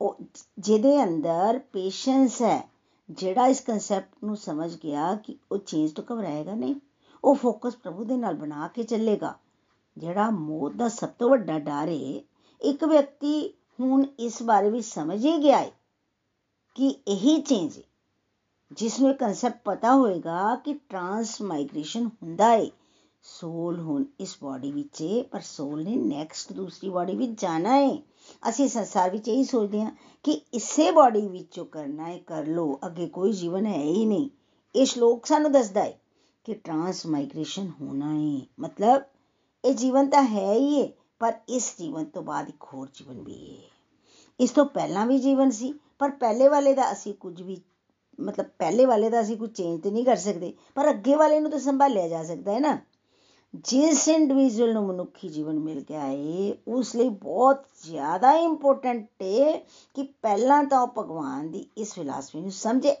ਉਹ ਜਿਹਦੇ ਅੰਦਰ ਪੇਸ਼ੈਂਸ ਹੈ, ਜਿਹੜਾ ਇਸ ਕਨਸੈਪਟ ਨੂੰ ਸਮਝ ਗਿਆ ਕਿ ਉਹ ਚੇਂਜ ਤੋਂ ਘਬਰਾਏਗਾ ਨਹੀਂ, ਉਹ ਫੋਕਸ ਪ੍ਰਭੂ ਦੇ ਨਾਲ ਬਣਾ ਕੇ ਚੱਲੇਗਾ। ਜਿਹੜਾ ਮੌਤ ਦਾ ਸਭ ਤੋਂ ਵੱਡਾ ਡਰ ਹੈ ਇੱਕ ਵਿਅਕਤੀ ਹੁਣ ਇਸ ਬਾਰੇ ਵੀ ਸਮਝ ਹੀ ਗਿਆ ਹੈ ਕਿ ਇਹੀ ਚੇਂਜ ਹੈ ਜਿਸ ਨੂੰ ਇਹ ਕਨਸੈਪਟ ਪਤਾ ਹੋਏਗਾ ਕਿ ਟਰਾਂਸ ਮਾਈਗ੍ਰੇਸ਼ਨ ਹੁੰਦਾ ਹੈ ਸੋਲ ਹੁਣ ਇਸ ਬਾਡੀ ਵਿੱਚ ਹੈ ਪਰ ਸੋਲ ਨੇ ਨੈਕਸਟ ਦੂਸਰੀ ਬਾਡੀ ਵਿੱਚ ਜਾਣਾ ਹੈ ਅਸੀਂ ਸੰਸਾਰ ਵਿੱਚ ਇਹੀ ਸੋਚਦੇ ਹਾਂ ਕਿ ਇਸੇ ਬਾਡੀ ਵਿੱਚੋਂ ਕਰਨਾ ਹੈ ਕਰ ਲੋ ਅੱਗੇ ਕੋਈ ਜੀਵਨ ਹੈ ਹੀ ਨਹੀਂ। ਇਹ ਸ਼ਲੋਕ ਸਾਨੂੰ ਦੱਸਦਾ ਹੈ ਕਿ ਟਰਾਂਸ ਮਾਈਗ੍ਰੇਸ਼ਨ ਹੋਣਾ ਹੈ ਮਤਲਬ ਇਹ ਜੀਵਨ ਤਾਂ ਹੈ ਹੀ ਹੈ ਪਰ ਇਸ ਜੀਵਨ ਤੋਂ ਬਾਅਦ ਇੱਕ ਹੋਰ ਜੀਵਨ ਵੀ ਹੈ ਇਸ ਤੋਂ ਪਹਿਲਾਂ ਵੀ ਜੀਵਨ ਸੀ, ਪਰ ਪਹਿਲੇ ਵਾਲੇ ਦਾ ਅਸੀਂ ਕੁਝ ਵੀ ਮਤਲਬ ਪਹਿਲੇ ਵਾਲੇ ਦਾ ਅਸੀਂ ਕੁਝ ਚੇਂਜ ਤੇ ਨਹੀਂ ਕਰ ਸਕਦੇ, ਪਰ ਅੱਗੇ ਵਾਲੇ ਨੂੰ ਤਾਂ ਸੰਭਾਲਿਆ ਜਾ ਸਕਦਾ ਹੈ ਨਾ। ਜਿਸ ਇੰਡੀਵਿਜੂਅਲ ਨੂੰ ਮਨੁੱਖੀ ਜੀਵਨ ਮਿਲ ਗਿਆ ਹੈ ਉਸ ਲਈ ਬਹੁਤ ਜ਼ਿਆਦਾ ਇੰਪੋਰਟੈਂਟ ਹੈ ਕਿ ਪਹਿਲਾਂ ਤਾਂ ਉਹ ਭਗਵਾਨ ਦੀ ਇਸ ਫਿਲਾਸਫੀ ਨੂੰ ਸਮਝੇ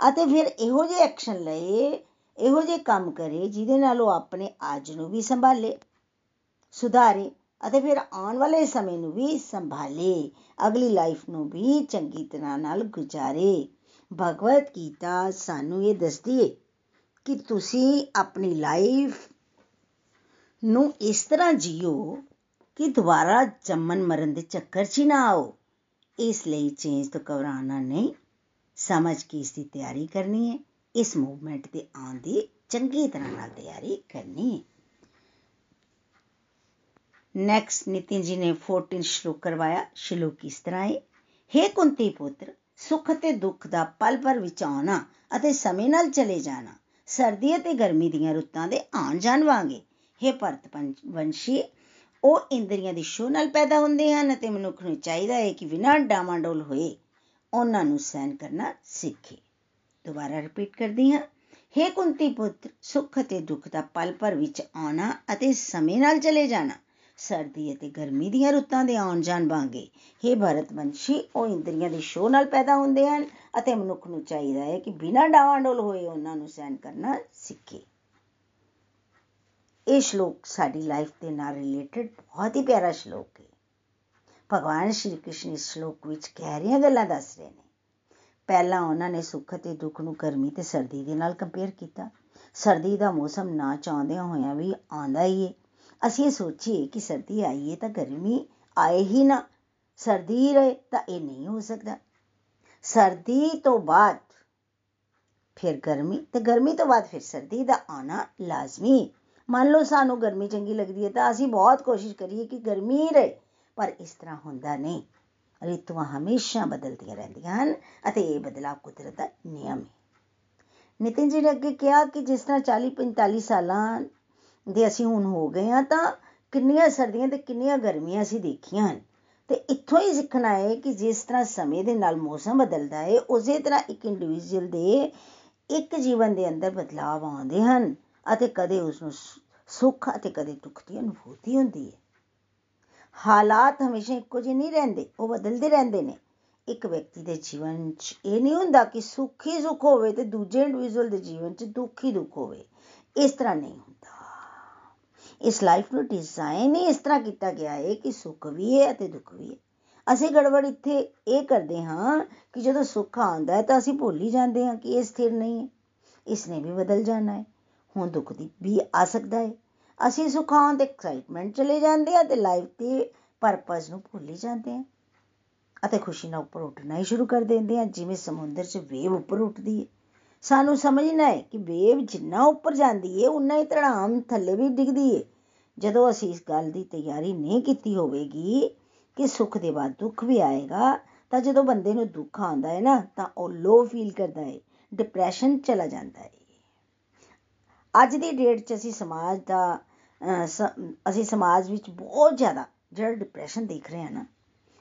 ਅਤੇ ਫਿਰ ਇਹੋ ਜਿਹੇ ਐਕਸ਼ਨ ਲਏ, ਇਹੋ ਜਿਹੇ ਕੰਮ ਕਰੇ ਜਿਹਦੇ ਨਾਲ ਉਹ ਆਪਣੇ ਅੱਜ ਨੂੰ ਵੀ ਸੰਭਾਲੇ, ਸੁਧਾਰੇ ਅਤੇ ਫਿਰ ਆਉਣ ਵਾਲੇ ਸਮੇਂ ਨੂੰ ਵੀ ਸੰਭਾਲੇ, ਅਗਲੀ ਲਾਈਫ ਨੂੰ ਵੀ ਚੰਗੀ ਤਰ੍ਹਾਂ ਨਾਲ ਗੁਜ਼ਾਰੇ। ਭਗਵਤ ਗੀਤਾ ਸਾਨੂੰ ਇਹ ਦੱਸਦੀ ਹੈ ਕਿ ਤੁਸੀਂ ਆਪਣੀ ਲਾਈਫ ਨੂੰ ਇਸ ਤਰ੍ਹਾਂ ਜੀਓ ਕਿ ਦੁਬਾਰਾ ਜੰਮਣ ਮਰਨ ਦੇ ਚੱਕਰ 'ਚ ਨਾ ਆਓ। ਇਸ ਲਈ ਚੇਂਜ ਤੋਂ ਘਬਰਾਉਣਾ ਨਹੀਂ, ਸਮਝ ਕੇ ਇਸ ਦੀ ਤਿਆਰੀ ਕਰਨੀ ਹੈ ਇਸ ਮੂਵਮੈਂਟ ਤੇ ਆਉਣ ਦੀ ਚੰਗੀ ਤਰ੍ਹਾਂ ਨਾਲ ਤਿਆਰੀ ਕਰਨੀ ਹੈ ਨੈਕਸਟ ਨਿਤਿਨ ਜੀ ਨੇ 14 ਸ਼ਲੋਕ ਕਰਵਾਇਆ ਸ਼ਲੋਕ ਇਸ ਤਰ੍ਹਾਂ ਹੈ हे ਕੁੰਤੀ ਪੁੱਤਰ ਸੁੱਖ ਤੇ ਦੁੱਖ ਦਾ ਪਲ ਪਰ ਵਿੱਚ ਆਉਣਾ ਅਤੇ ਸਮੇਂ ਨਾਲ ਚਲੇ ਜਾਣਾ। ਸਰਦੀ ਅਤੇ ਗਰਮੀ ਦੀਆਂ ਰੁੱਤਾਂ ਦੇ ਆਉਣ ਜਾਣ ਵਾਂਗੇ। हे ਭਰਤ ਵੰਸ਼ੀ, ਉਹ ਇੰਦਰੀਆਂ ਦੀ ਸ਼ੋਅ ਨਾਲ ਪੈਦਾ ਹੁੰਦੇ ਹਨ ਅਤੇ ਮਨੁੱਖ ਨੂੰ ਚਾਹੀਦਾ ਹੈ ਕਿ ਬਿਨਾਂ ਡਾਮਾਡੋਲ ਹੋਏ ਉਹਨਾਂ ਨੂੰ ਸਹਿਨ ਕਰਨਾ ਸਿੱਖੇ। ਦੁਬਾਰਾ ਰਿਪੀਟ ਕਰਦੀ ਹਾਂ। हे ਕੁੰਤੀ ਪੁੱਤਰ ਸੁੱਖ ਅਤੇ ਦੁੱਖ ਦਾ ਪਲ ਪਰ ਵਿੱਚ ਆਉਣਾ ਅਤੇ ਸਮੇਂ ਨਾਲ ਚਲੇ ਜਾਣਾ। ਸਰਦੀ ਅਤੇ ਗਰਮੀ ਦੀਆਂ ਰੁੱਤਾਂ ਦੇ ਆਉਣ ਜਾਣ ਵਾਂਗੇ हे ਭਰਤ ਵੰਸ਼ੀ ਉਹ ਇੰਦਰੀਆਂ ਦੀ ਸ਼ੋਅ ਨਾਲ ਪੈਦਾ ਹੁੰਦੇ ਹਨ ਅਤੇ ਮਨੁੱਖ ਨੂੰ ਚਾਹੀਦਾ ਹੈ ਕਿ ਬਿਨਾਂ ਡਾਵਾਂਡੋਲ ਹੋਏ ਉਹਨਾਂ ਨੂੰ ਸਹਿਨ ਕਰਨਾ ਸਿੱਖੇ। ਇਹ ਸ਼ਲੋਕ ਸਾਡੀ ਲਾਈਫ ਦੇ ਨਾਲ ਰਿਲੇਟਡ ਬਹੁਤ ਹੀ ਪਿਆਰਾ ਸ਼ਲੋਕ ਹੈ ਭਗਵਾਨ ਸ਼੍ਰੀ ਕ੍ਰਿਸ਼ਨ ਇਸ ਸ਼ਲੋਕ ਵਿੱਚ ਗਹਿਰੀਆਂ ਗੱਲਾਂ ਦੱਸ ਰਹੇ ਨੇ। ਪਹਿਲਾਂ ਉਹਨਾਂ ਨੇ ਸੁੱਖ ਅਤੇ ਦੁੱਖ ਨੂੰ ਗਰਮੀ ਤੇ ਸਰਦੀ ਦੇ ਨਾਲ ਕੰਪੇਅਰ ਕੀਤਾ। ਸਰਦੀ ਦਾ ਮੌਸਮ ਨਾ ਚਾਹੁੰਦਿਆਂ ਹੋਇਆਂ ਵੀ ਆਉਂਦਾ ਹੀ ਹੈ ਅਸੀਂ ਇਹ ਸੋਚੀਏ ਕਿ ਸਰਦੀ ਆਈ ਹੈ ਤਾਂ ਗਰਮੀ ਆਏ ਹੀ ਨਾ। ਸਰਦੀ ਰਹੇ ਤਾਂ ਇਹ ਨਹੀਂ ਹੋ ਸਕਦਾ। ਸਰਦੀ ਤੋਂ ਬਾਅਦ ਫਿਰ ਗਰਮੀ ਤੇ ਗਰਮੀ ਤੋਂ ਬਾਅਦ ਫਿਰ ਸਰਦੀ ਦਾ ਆਣਾ ਲਾਜ਼ਮੀ। ਮੰਨ ਲਓ ਸਾਨੂੰ ਗਰਮੀ ਚੰਗੀ ਲੱਗਦੀ ਹੈ ਤਾਂ ਅਸੀਂ ਬਹੁਤ ਕੋਸ਼ਿਸ਼ ਕਰੀਏ ਕਿ ਗਰਮੀ ਹੀ ਰਹੇ, ਪਰ ਇਸ ਤਰ੍ਹਾਂ ਹੁੰਦਾ ਨਹੀਂ। ਰਿਤੂਆਂ ਹਮੇਸ਼ਾ ਬਦਲਦੀਆਂ ਰਹਿੰਦੀਆਂ ਹਨ ਅਤੇ ਇਹ ਬਦਲਾਅ ਕੁਦਰਤ ਦਾ ਨਿਯਮ ਹੈ ਨਿਤਿਨ ਜੀ ਨੇ ਅੱਗੇ ਕਿਹਾ ਕਿ ਜਿਸ ਤਰ੍ਹਾਂ 40 45 ਸਾਲਾਂ ਦੇ ਅਸੀਂ ਹੁਣ ਹੋ ਗਏ ਆ ਤਾਂ ਕਿੰਨੀਆਂ ਸਰਦੀਆਂ ਤੇ ਕਿੰਨੀਆਂ ਗਰਮੀਆਂ ਅਸੀਂ ਦੇਖੀਆਂ ਹਨ। ਤੇ ਇੱਥੋਂ ਹੀ ਸਿੱਖਣਾ ਹੈ ਕਿ ਜਿਸ ਤਰ੍ਹਾਂ ਸਮੇਂ ਦੇ ਨਾਲ ਮੌਸਮ ਬਦਲਦਾ ਹੈ, ਉਸੇ ਤਰ੍ਹਾਂ ਇੱਕ ਇੰਡੀਵਿਜੂਅਲ ਦੇ ਇੱਕ ਜੀਵਨ ਦੇ ਅੰਦਰ ਬਦਲਾਅ ਆਉਂਦੇ ਹਨ ਅਤੇ ਕਦੇ ਉਸ ਨੂੰ ਸੁੱਖ ਅਤੇ ਕਦੇ ਦੁੱਖ ਦੀ ਅਨੁਭੂਤੀ ਹੁੰਦੀ ਹੈ। ਹਾਲਾਤ ਹਮੇਸ਼ਾ ਇੱਕੋ ਜਿਹੇ ਨਹੀਂ ਰਹਿੰਦੇ, ਉਹ ਬਦਲਦੇ ਰਹਿੰਦੇ ਨੇ। ਇੱਕ ਵਿਅਕਤੀ ਦੇ ਜੀਵਨ 'ਚ ਇਹ ਨਹੀਂ ਹੁੰਦਾ ਕਿ ਸੁੱਖ ਹੀ ਸੁੱਖ ਹੋਵੇ ਤੇ ਦੂਜੇ ਇੰਡੀਵਿਜੂਅਲ ਦੇ ਜੀਵਨ 'ਚ ਦੁੱਖ ਹੀ ਦੁੱਖ ਹੋਵੇ। ਇਸ ਤਰ੍ਹਾਂ ਨਹੀਂ ਹੁੰਦਾ। ਇਸ ਲਾਈਫ ਨੂੰ ਡਿਜ਼ਾਈਨ ਹੀ ਇਸ ਤਰ੍ਹਾਂ ਕੀਤਾ ਗਿਆ ਹੈ ਕਿ ਸੁੱਖ ਵੀ ਹੈ ਅਤੇ ਦੁੱਖ ਵੀ ਹੈ। ਅਸੀਂ ਗੜਬੜ ਇੱਥੇ ਇਹ ਕਰਦੇ ਹਾਂ ਕਿ ਜਦੋਂ ਸੁੱਖ ਆਉਂਦਾ ਹੈ ਤਾਂ ਅਸੀਂ ਭੁੱਲ ਹੀ ਜਾਂਦੇ ਹਾਂ ਕਿ ਇਹ ਸਥਿਰ ਨਹੀਂ ਹੈ। ਇਸ ਨੇ ਵੀ ਬਦਲ ਜਾਣਾ ਹੈ। ਹੁਣ ਦੁੱਖ ਦੀ ਵੀ ਆ ਸਕਦਾ ਹੈ। ਅਸੀਂ ਸੁੱਖ ਆਉਣ ਤੇ ਐਕਸਾਈਟਮੈਂਟ ਚਲੇ ਜਾਂਦੇ ਹਾਂ ਤੇ ਲਾਈਫ ਦੇ ਪਰਪਸ ਨੂੰ ਭੁੱਲ ਹੀ ਜਾਂਦੇ ਹਾਂ। ਅਤੇ ਖੁਸ਼ੀ ਨਾਲ ਉੱਪਰ ਉੱਠਣਾ ਹੀ ਸ਼ੁਰੂ ਕਰ ਦਿੰਦੇ ਹਾਂ, ਜਿਵੇਂ ਸਮੁੰਦਰ 'ਚ ਵੇਵ ਉੱਪਰ ਉੱਠਦੀ ਹੈ। ਸਾਨੂੰ ਸਮਝਣਾ ਹੈ ਕਿ ਵੇਵ ਜਿੰਨਾ ਉੱਪਰ ਜਾਂਦੀ ਹੈ, ਉਨਾ ਹੀ ਧੜਾਮ ਥੱਲੇ ਵੀ ਡਿੱਗਦੀ ਹੈ। ਜਦੋਂ ਅਸੀਂ ਇਸ ਗੱਲ ਦੀ ਤਿਆਰੀ ਨਹੀਂ ਕੀਤੀ ਹੋਵੇਗੀ ਕਿ ਸੁੱਖ ਦੇ ਬਾਅਦ ਦੁੱਖ ਵੀ ਆਏਗਾ, ਤਾਂ ਜਦੋਂ ਬੰਦੇ ਨੂੰ ਦੁੱਖ ਆਉਂਦਾ ਹੈ ਨਾ, ਤਾਂ ਉਹ ਲੋ ਫੀਲ ਕਰਦਾ ਹੈ ਡਿਪਰੈਸ਼ਨ ਚਲਾ ਜਾਂਦਾ ਹੈ। ਅੱਜ ਦੀ ਡੇਟ 'ਚ ਅਸੀਂ ਸਮਾਜ ਦਾ ਅਸੀਂ ਸਮਾਜ ਵਿੱਚ ਬਹੁਤ ਜ਼ਿਆਦਾ ਜਿਹੜਾ ਡਿਪਰੈਸ਼ਨ ਦੇਖ ਰਹੇ ਹਾਂ ਨਾ